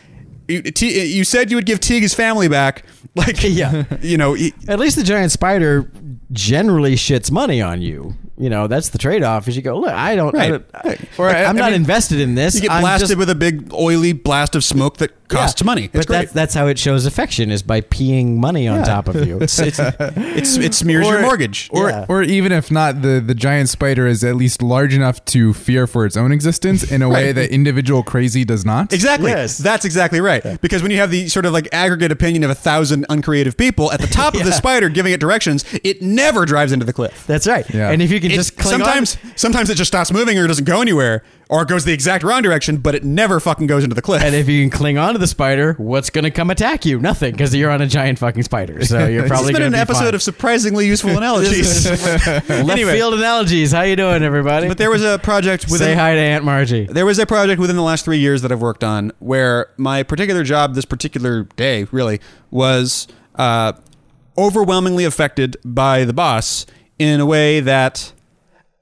You, T, you said you would give Teague his family back. Like, Yeah. you know, he- At least the giant spider generally shits money on you. You know, that's the trade off. Is you go, look, I don't, I Right. don't Right. or Right. I'm I not mean, invested in this. You get I'm blasted just- with a big oily blast of smoke that costs Yeah. money. It's but great. that's that's how it shows affection is by peeing money on Yeah. top of you. it's, it's, it's, it smears your mortgage. Or, Yeah. or even if not, the, the giant spider is at least large enough to fear for its own existence in a way that individual crazy does not. Exactly. Yes. That's exactly right. Because when you have the sort of like aggregate opinion of a thousand uncreative people at the top of the spider giving it directions, it never drives into the cliff. That's right. Yeah. And if you can It- just cling on- sometimes sometimes it just stops moving or it doesn't go anywhere or it goes the exact wrong direction, but it never fucking goes into the cliff. And if you can cling on to the spider, what's going to come attack you? Nothing, because you're on a giant fucking spider. So you're probably going to. this has probably been going an to be episode fine. of surprisingly useful analogies. left anyway. field analogies. How you doing, everybody? but there was a project say within hi to Aunt Margie. There was a project within the last three years that I've worked on where my particular job, this particular day, really was uh, overwhelmingly affected by the boss in a way that,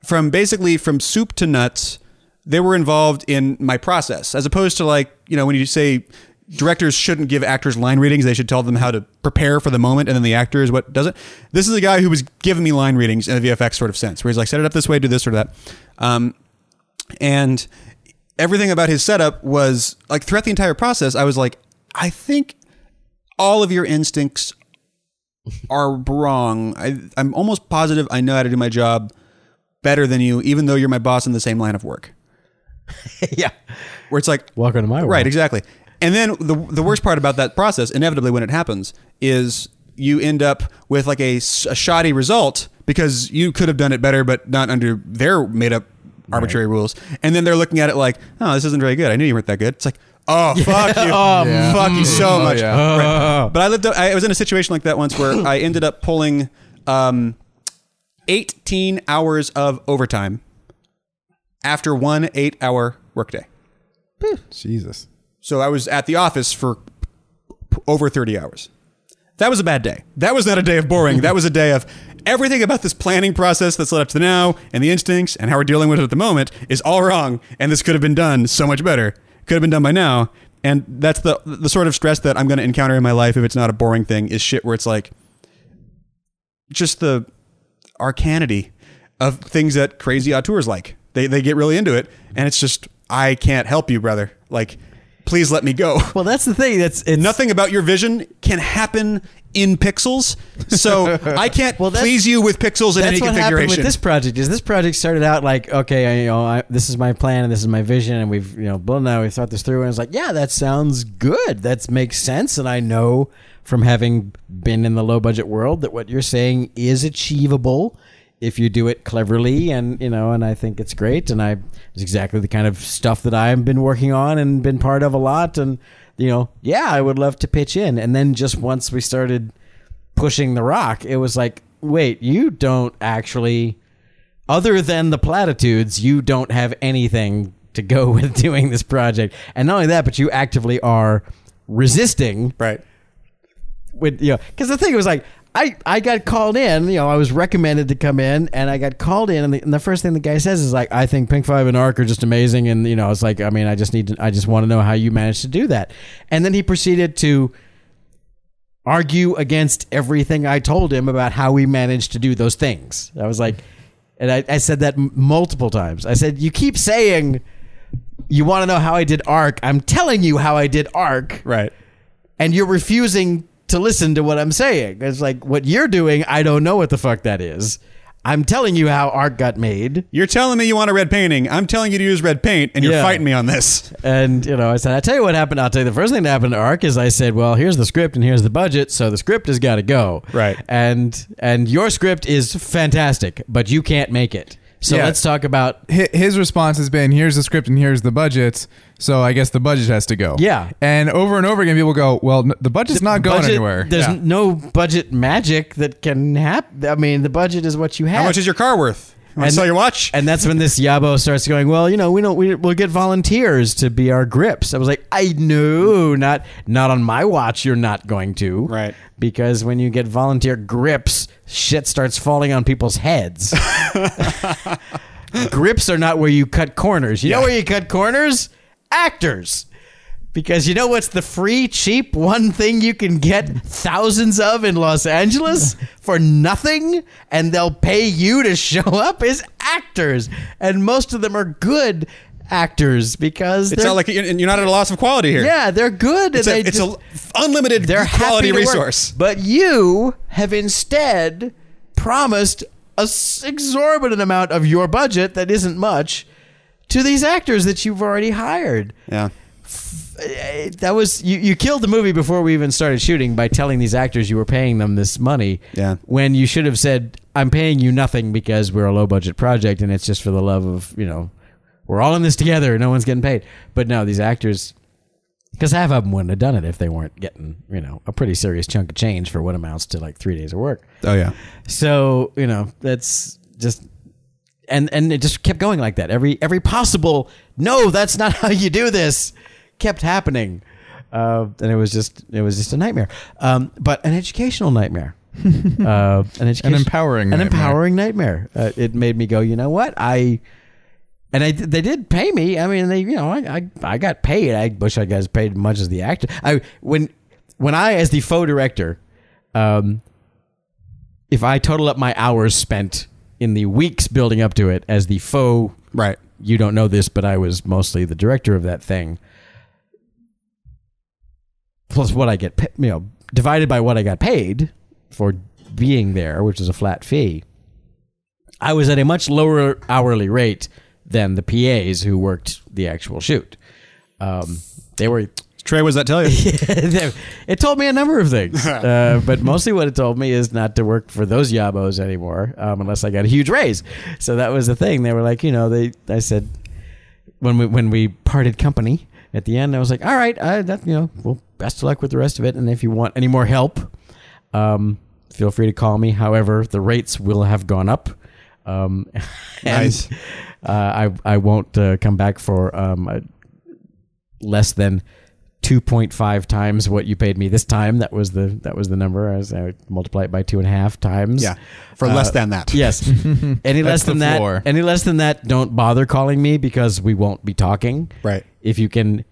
from basically from soup to nuts, they were involved in my process, as opposed to like you know when you say directors shouldn't give actors line readings, they should tell them how to prepare for the moment, and then the actor is what does it. This is a guy who was giving me line readings in a VFX sort of sense, where he's like, set it up this way, do this or that. Um, and everything about his setup was like throughout the entire process i was like i think all of your instincts are wrong I, i'm almost positive i know how to do my job better than you even though you're my boss in the same line of work yeah. where it's like Welcome to my world. right exactly and then the, the worst part about that process inevitably when it happens is you end up with like a, a shoddy result because you could have done it better but not under their made up arbitrary rules and then they're looking at it like oh this isn't very good i knew you weren't that good it's like oh fuck you Yeah. fuck you so Oh, much yeah. Right. but i lived i was in a situation like that once where i ended up pulling um 18 hours of overtime after one eight hour workday Jesus. so I was at the office for over 30 hours. That was a bad day. That was not a day of boring. that was a day of everything about this planning process that's led up to now and the instincts and how we're dealing with it at the moment is all wrong. And this could have been done so much better. Could have been done by now. And that's the the sort of stress that I'm going to encounter in my life if it's not a boring thing is shit where it's like just the arcanity of things that crazy auteurs like. They they get really into it and it's just I can't help you, brother. Like please let me go. Well, that's the thing. That's Nothing about your vision can happen in pixels. So I can't Well, please you with pixels in That's any what happened configuration. with this project. Is this project started out like, okay, I, you know, I, this is my plan and this is my vision, and we've, you know, blah, now we thought this through, and it's like, yeah, that sounds good. That makes sense, and I know from having been in the low budget world that what you're saying is achievable if you do it cleverly, and you know, and I think it's great, and I it's exactly the kind of stuff that I've been working on and been part of a lot, and you know, yeah, I would love to pitch in, and then just once we started pushing the rock, it was like, wait, you don't actually, other than the platitudes, you don't have anything to go with doing this project. And not only that, but you actively are resisting right. with, you know, because the thing was like, I, I got called in, you know, I was recommended to come in and I got called in and the, and the first thing the guy says is like, I think Pink Five and Arc are just amazing. And, you know, it's like, I mean, I just need to, I just want to know how you managed to do that. And then he proceeded to argue against everything I told him about how we managed to do those things. I was like, and I, I said that m- multiple times. I said, you keep saying you want to know how I did Arc. I'm telling you how I did Arc Right. and you're refusing to listen to what I'm saying. It's like what you're doing, I don't know what the fuck that is. I'm telling you how Arc got made. You're telling me you want a red painting. I'm telling you to use red paint, and you're Yeah. fighting me on this. And you know, I said, I tell you what happened. I'll tell you the first thing that happened to Arc is I said, well, here's the script and here's the budget, so the script has got to go. Right. And and your script is fantastic, but you can't make it. So Yeah. let's talk about His response has been, "Here's the script and here's the budget." So I guess the budget has to go. Yeah. And over and over again, people go, "Well, n- the budget's not going budget- anywhere." There's Yeah. no budget magic that can happen. I mean, the budget is what you have. How much is your car worth? You want And- to sell your watch? And that's when this Yabo starts going, well, you know, we don't, we, we'll get volunteers to be our grips. I was like, I know, not, not on my watch. You're not going to, Right. Because when you get volunteer grips, shit starts falling on people's heads. grips are not where you cut corners. You know where you cut corners? Actors. Because you know what's the free, cheap one thing you can get thousands of in Los Angeles for nothing, and they'll pay you to show up is actors, and most of them are good actors because It's not like you're not at a loss of quality here. yeah, they're good, It's, and a, they it's just, a unlimited they're quality to work. resource. But you have instead promised a s- exorbitant amount of your budget that isn't much to these actors that you've already hired. Yeah. That was you. You killed the movie before we even started shooting by telling these actors you were paying them this money. Yeah. When you should have said, "I'm paying you nothing because we're a low budget project and it's just for the love of you know, we're all in this together. No one's getting paid." But no, these actors, because half of them wouldn't have done it if they weren't getting you know a pretty serious chunk of change for what amounts to like three days of work. Oh yeah. So you know that's just and and it just kept going like that. Every every possible no, that's not how you do this kept happening, uh, and it was just it was just a nightmare. Um, but an educational nightmare, uh, an education, empowering an nightmare. empowering nightmare. Uh, it made me go, you know what, I. And I, they did pay me. I mean, they, you know, I, I, I got paid. I wish I got as paid as much as the actor. I when, when I, as the faux director, um, if I total up my hours spent in the weeks building up to it as the faux, Right. you don't know this, but I was mostly the director of that thing. Plus what I get, you know, divided by what I got paid for being there, which is a flat fee. I was at a much lower hourly rate than the PAs who worked the actual shoot. Um, they were Trey, what does that tell you? it told me a number of things, uh, but mostly what it told me is not to work for those yabos anymore, um, unless I got a huge raise. So that was the thing. They were like, you know, they. I said when we when we parted company at the end, I was like, all right, I, that you know, well, best of luck with the rest of it, and if you want any more help, um, feel free to call me. However, the rates will have gone up. Um, and, Nice. Uh, I I won't uh, come back for um, less than 2.5 times what you paid me this time. That was the that was the number. As I multiply it by two and a half times. Yeah. For Uh, less than that. Yes. any less than that, floor. any less than that, don't bother calling me because we won't be talking. Right. If you can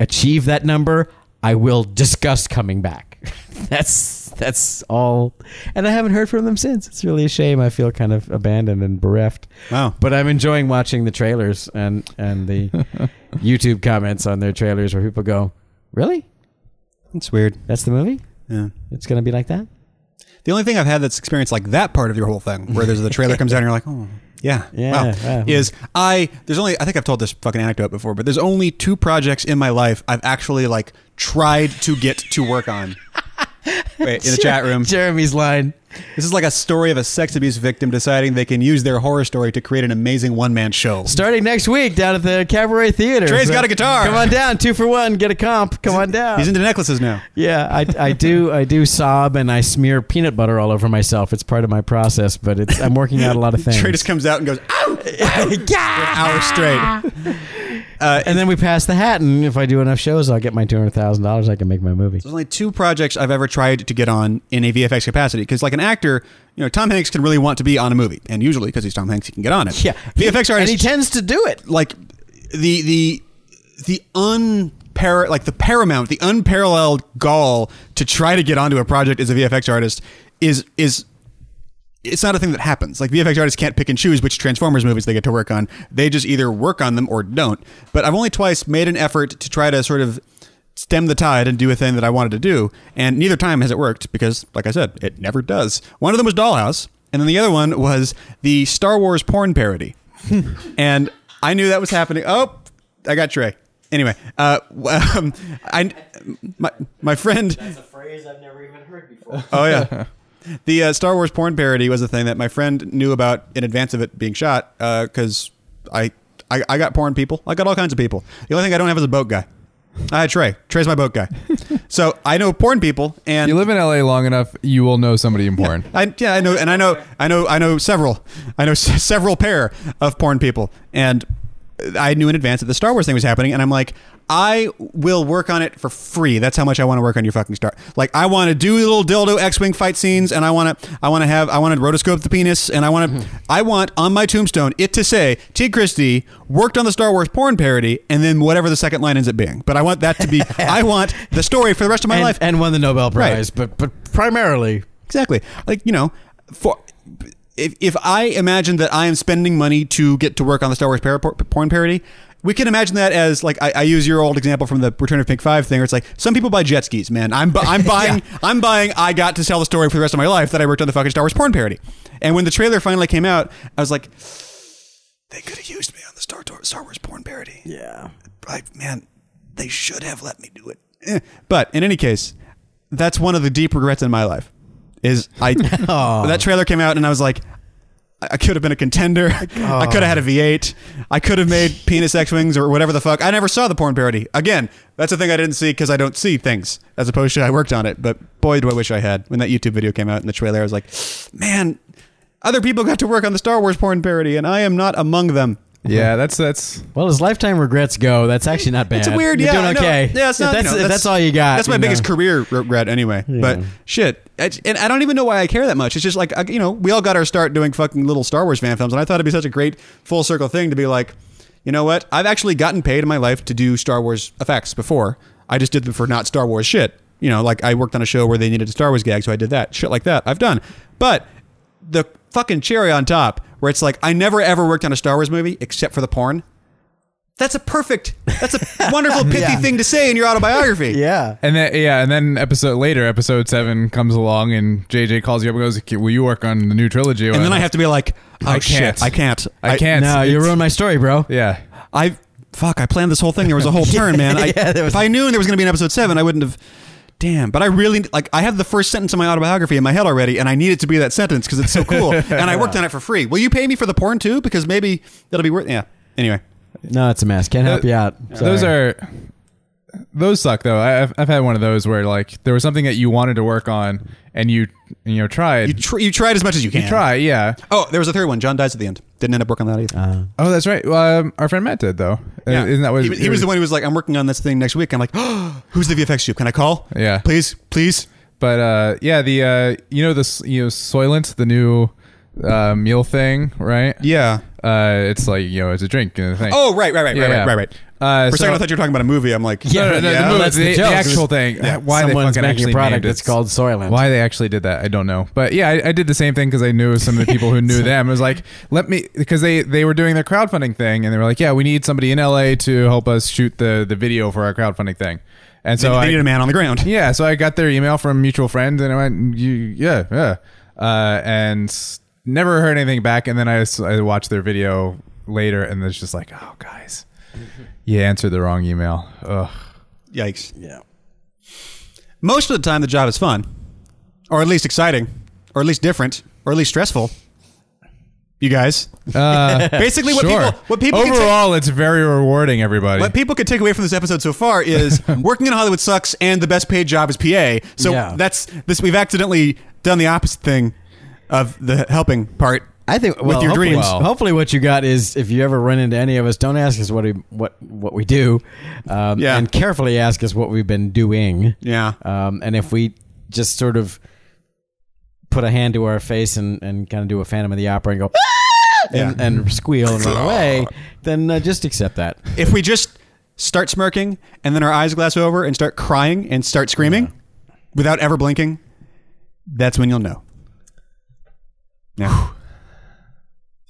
achieve that number, I will discuss coming back. that's that's all. And I haven't heard from them since. It's really a shame. I feel kind of abandoned and bereft. Wow. But I'm enjoying watching the trailers and and the YouTube comments on their trailers where people go, "Really? It's weird. That's the movie? Yeah. It's going to be like that?" The only thing I've had that's experienced like that part of your whole thing, where there's the trailer comes out and you're like, oh, yeah, Yeah, wow, yeah. is I there's only I think I've told this fucking anecdote before, but there's only two projects in my life I've actually like tried to get to work on. Wait, in the chat room. Jeremy's line. This is like a story of a sex abuse victim deciding they can use their horror story to create an amazing one man show. Starting next week down at the Cabaret Theater. Trey's got a guitar. Come on down, two for one, get a comp. Come on down. He's into necklaces now. yeah, I, I do I do sob and I smear peanut butter all over myself. It's part of my process, but it's I'm working out a lot of things. Trey just comes out and goes, ow, yeah! hour straight. Uh, And then we pass the hat, and if I do enough shows, I'll get my two hundred thousand dollars. I can make my movie. There's only two projects I've ever tried to get on in a VFX capacity because, like an actor, you know, Tom Hanks can really want to be on a movie, and usually because he's Tom Hanks, he can get on it. Yeah, VFX artist, and he tends to do it. like the the the unpar like the paramount, the unparalleled gall to try to get onto a project as a VFX artist is is it's not a thing that happens. Like VFX artists can't pick and choose which Transformers movies they get to work on. They just either work on them or don't. But I've only twice made an effort to try to sort of stem the tide and do a thing that I wanted to do, and neither time has it worked because, like I said, it never does. One of them was Dollhouse, and then the other one was the Star Wars porn parody, and I knew that was happening. Oh, I got Trey. Anyway, uh, um, I my my friend. That's a phrase I've never even heard before. Oh yeah. The uh, Star Wars porn parody was a thing that my friend knew about in advance of it being shot because I, I I got porn people. I got all kinds of people. The only thing I don't have is a boat guy. I had Trey. Trey's my boat guy. so I know porn people, and You live in LA long enough, you will know somebody in porn. I, yeah, I know, and I know, I know, I know several. I know s- several pair of porn people, and I knew in advance that the Star Wars thing was happening, and I'm like, I will work on it for free. That's how much I want to work on your fucking Star. Like, I want to do little dildo X-wing fight scenes, and I want to, I want to have, I want to rotoscope the penis, and I want to, hmm. I want on my tombstone it to say T. Christie worked on the Star Wars porn parody, and then whatever the second line ends up being. But I want that to be, I want the story for the rest of my and, life. and won the Nobel Right. Prize, but but primarily Exactly. Like, you know, for if, if I imagine that I am spending money to get to work on the Star Wars porn parody, we can imagine that as like I, I use your old example from the Return of Pink Five thing, where it's like some people buy jet skis, man. I'm bu- I'm buying I'm buying. I got to tell the story for the rest of my life that I worked on the fucking Star Wars porn parody. And when the trailer finally came out, I was like, they could have used me on the Star Star Wars porn parody. yeah. I, man, they should have let me do it. Eh. But in any case, that's one of the deep regrets in my life. Is I that trailer came out and I was like, I could have been a contender. I could have had a V8. I could have made penis X wings or whatever the fuck. I never saw the porn parody. Again, that's a thing I didn't see because I don't see things as opposed to I worked on it. But boy, do I wish I had. When that YouTube video came out in the trailer, I was like, man, other people got to work on the Star Wars porn parody and I am not among them. Yeah, uh-huh. that's that's Well, as lifetime regrets go, that's actually not bad. It's a weird, You're yeah. doing I know. okay. Yeah, it's If not, that's, you know, if that's all you got. That's my biggest know. career regret, anyway. But shit, I- and I don't even know why I care that much. It's just like you know, we all got our start doing fucking little Star Wars fan films, and I thought it'd be such a great full circle thing to be like, you know what? I've actually gotten paid in my life to do Star Wars effects before. I just did them for not Star Wars shit. You know, like I worked on a show where they needed a Star Wars gag, so I did that. Shit like that. I've done. But the fucking cherry on top, where it's like I never ever worked on a Star Wars movie except for the porn. That's a perfect, that's a wonderful pithy Yeah. thing to say in your autobiography. Yeah. and then yeah, and then episode later, episode seven comes along, and JJ calls you up and goes, "Will you work on the new trilogy?" And then I have to be like, oh I shit, can't. I can't. I can't. No, you It's- ruined my story, bro. Yeah, I fuck. I planned this whole thing. There was a whole turn, man. I, Yeah, there was- if I knew there was going to be an episode seven, I wouldn't have. Damn, but I really like. I have the first sentence of my autobiography in my head already, and I need it to be that sentence because it's so cool. and I worked on it for free. Will you pay me for the porn too? Because maybe that'll be worth. Yeah. Anyway, No, it's a mess. Can't help Uh, you out. those are those suck though. I- I've I've had one of those where like there was something that you wanted to work on, and you you know tried. you tr- you tried as much as you can. You try, yeah. Oh, there was a third one. John dies at the end. Didn't end up working on that either. Uh, Oh, that's right. Well, um, our friend Matt did though. Uh, Yeah. Isn't that what he, was- he was the one who was like, "I'm working on this thing next week." I'm like, oh, "Who's the VFX dude? Can I call? Yeah. please, please." But uh, yeah, the uh, you know this you know Soylent, the new uh, meal thing, right? Yeah. Uh, it's like you know it's a drink and a thing. Oh, right, right, right, Yeah, right, yeah. right, right, right. Uh, For a so- second, I thought you were talking about a movie. I'm like, No, no, no, yeah. the, movie, that's the, the the actual thing. Yeah. Why they fucking making actually a product named it. that's called Soylent. Why they actually did that, I don't know. But yeah, I, I did the same thing because I knew some of the people who knew them. It was like, let me because they they were doing their crowdfunding thing, and they were like, yeah, we need somebody in LA to help us shoot the the video for our crowdfunding thing. And so they, I need a man on the ground. yeah, so I got their email from mutual friends, and I went, you, yeah, yeah, uh, and never heard anything back. And then I, I watched their video later, and it's just like, oh, guys, you answered the wrong email. Ugh. Yikes. yeah. Most of the time, the job is fun, or at least exciting, or at least different, or at least stressful. You guys, Uh, basically, what sure. people, what people, can take, Overall, it's very rewarding. Everybody. what people could take away from this episode so far is working in Hollywood sucks, and the best paid job is PA. So Yeah. that's this. We've accidentally done the opposite thing of the helping part. I think well, your hopefully, dreams. Well- hopefully, what you got is if you ever run into any of us, don't ask us what we what what we do, um, Yeah. and carefully ask us what we've been doing. Yeah. Um, and if we just sort of put a hand to our face and, and kind of do a Phantom of the Opera and go and, and squeal and run away, then uh, just accept that. If we just start smirking and then our eyes glass over and start crying and start screaming without ever blinking, that's when you'll know. Yeah.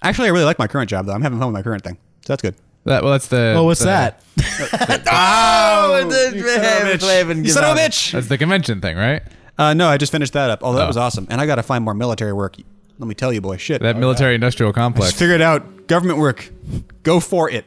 Actually, I really like my current job though. I'm having fun with my current thing, so that's good. That, well, that's the. Oh, what's the- that? oh, You son of a bitch! That's the convention thing, right? Uh, no, I just finished that up. Although that Oh. was awesome, and I got to find more military work. Let me tell you, boy, shit. That military-industrial complex. Just figured out government work. Go for it.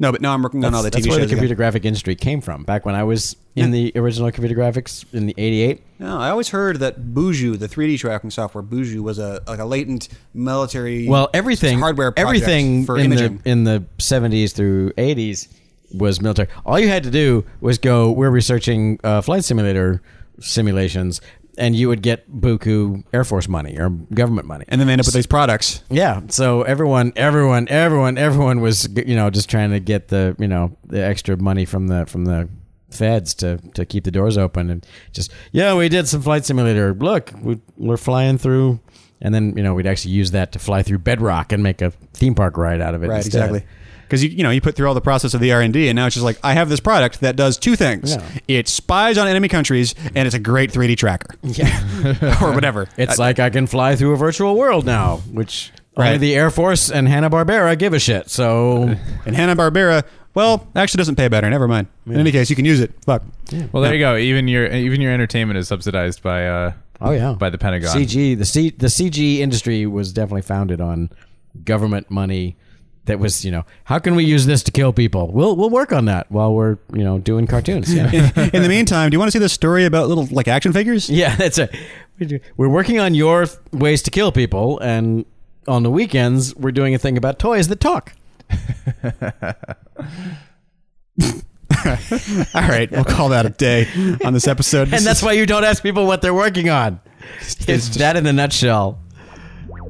No, but now I'm working on all the TV That's TV where the computer graphic industry came from. Back when I was in the original computer graphics in the '88. No, I always heard that Boujou, the 3D tracking software, Boujou was a like a latent military. Well, everything hardware everything for in imaging. the in the 70s through 80s was military. All you had to do was go. We're researching uh, flight simulator simulations. And you would get buku Air Force money or government money. And then they end up with these products. Yeah, so everyone, everyone, everyone, everyone was you know just trying to get the you know the extra money from the from the feds to to keep the doors open and just yeah we did some flight simulator. Look, we, we're flying through, and then you know we'd actually use that to fly through Bedrock and make a theme park ride out of it. Right, instead. exactly. Because you you know you put through all the process of the R and D, and now it's just like I have this product that does two things: Yeah. it spies on enemy countries, and it's a great 3D tracker, Yeah, or whatever. it's like I can fly through a virtual world now, which only Right. the Air Force and Hanna Barbera give a shit. So and Hanna Barbera, well, actually doesn't pay better. Never mind. In any case, you can use it. Fuck. Well, there you go. Even your even your entertainment is subsidized by uh oh yeah, by the Pentagon. CG the C the CG industry was definitely founded on government money. That was you know how can we use this to kill people? We'll we'll work on that while we're you know doing cartoons. Yeah, In the meantime, do you want to see the story about little like action figures? yeah, that's it. We're working on your ways to kill people, and on the weekends we're doing a thing about toys that talk. All right, we'll call that a day on this episode. and that's why you don't ask people what they're working on. It's that in a nutshell.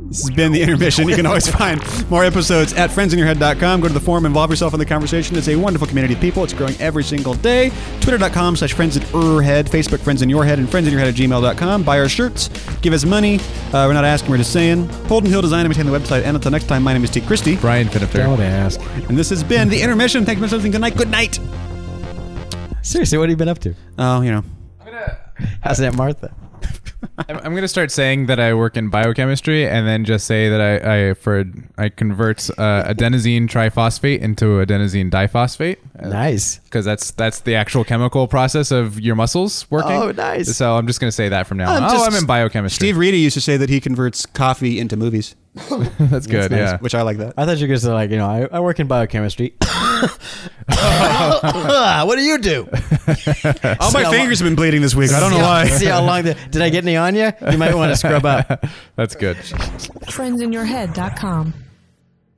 This has been the intermission. You can always find more episodes at friendsinyourhead.com. Go to the forum, involve yourself in the conversation. It's a wonderful community of people. It's growing every single day. Twitter.com slash friends in your head. Facebook friends in your head and friends in your head at gmail.com. Buy our shirts. Give us money. Uh, we're not asking, we're just saying. Holden Hill Design and maintain the website. And until next time, my name is T. Christie. Brian Finifter. Don't ask. And this has been the intermission. Thank you for listening. Good night. Good night. Seriously, what have you been up to? Oh, you know. How's Aunt Martha? I'm, gonna start saying that I work in biochemistry, and then just say that I I for I convert uh, adenosine triphosphate into adenosine diphosphate. Nice. Because that's that's the actual chemical process of your muscles working. Oh, nice. So I'm just gonna say that from now on. I'm oh, just- I'm in biochemistry. Steve Reedy used to say that he converts coffee into movies, that's good. nice. Yeah. which I like that. I thought you were going to say, like, you know, I, I work in biochemistry. what do you do? All my how fingers have been bleeding this week. I don't know See how- why. See how long the, did I get any on you? You might want to scrub up. That's good. friendsinyourhead.com.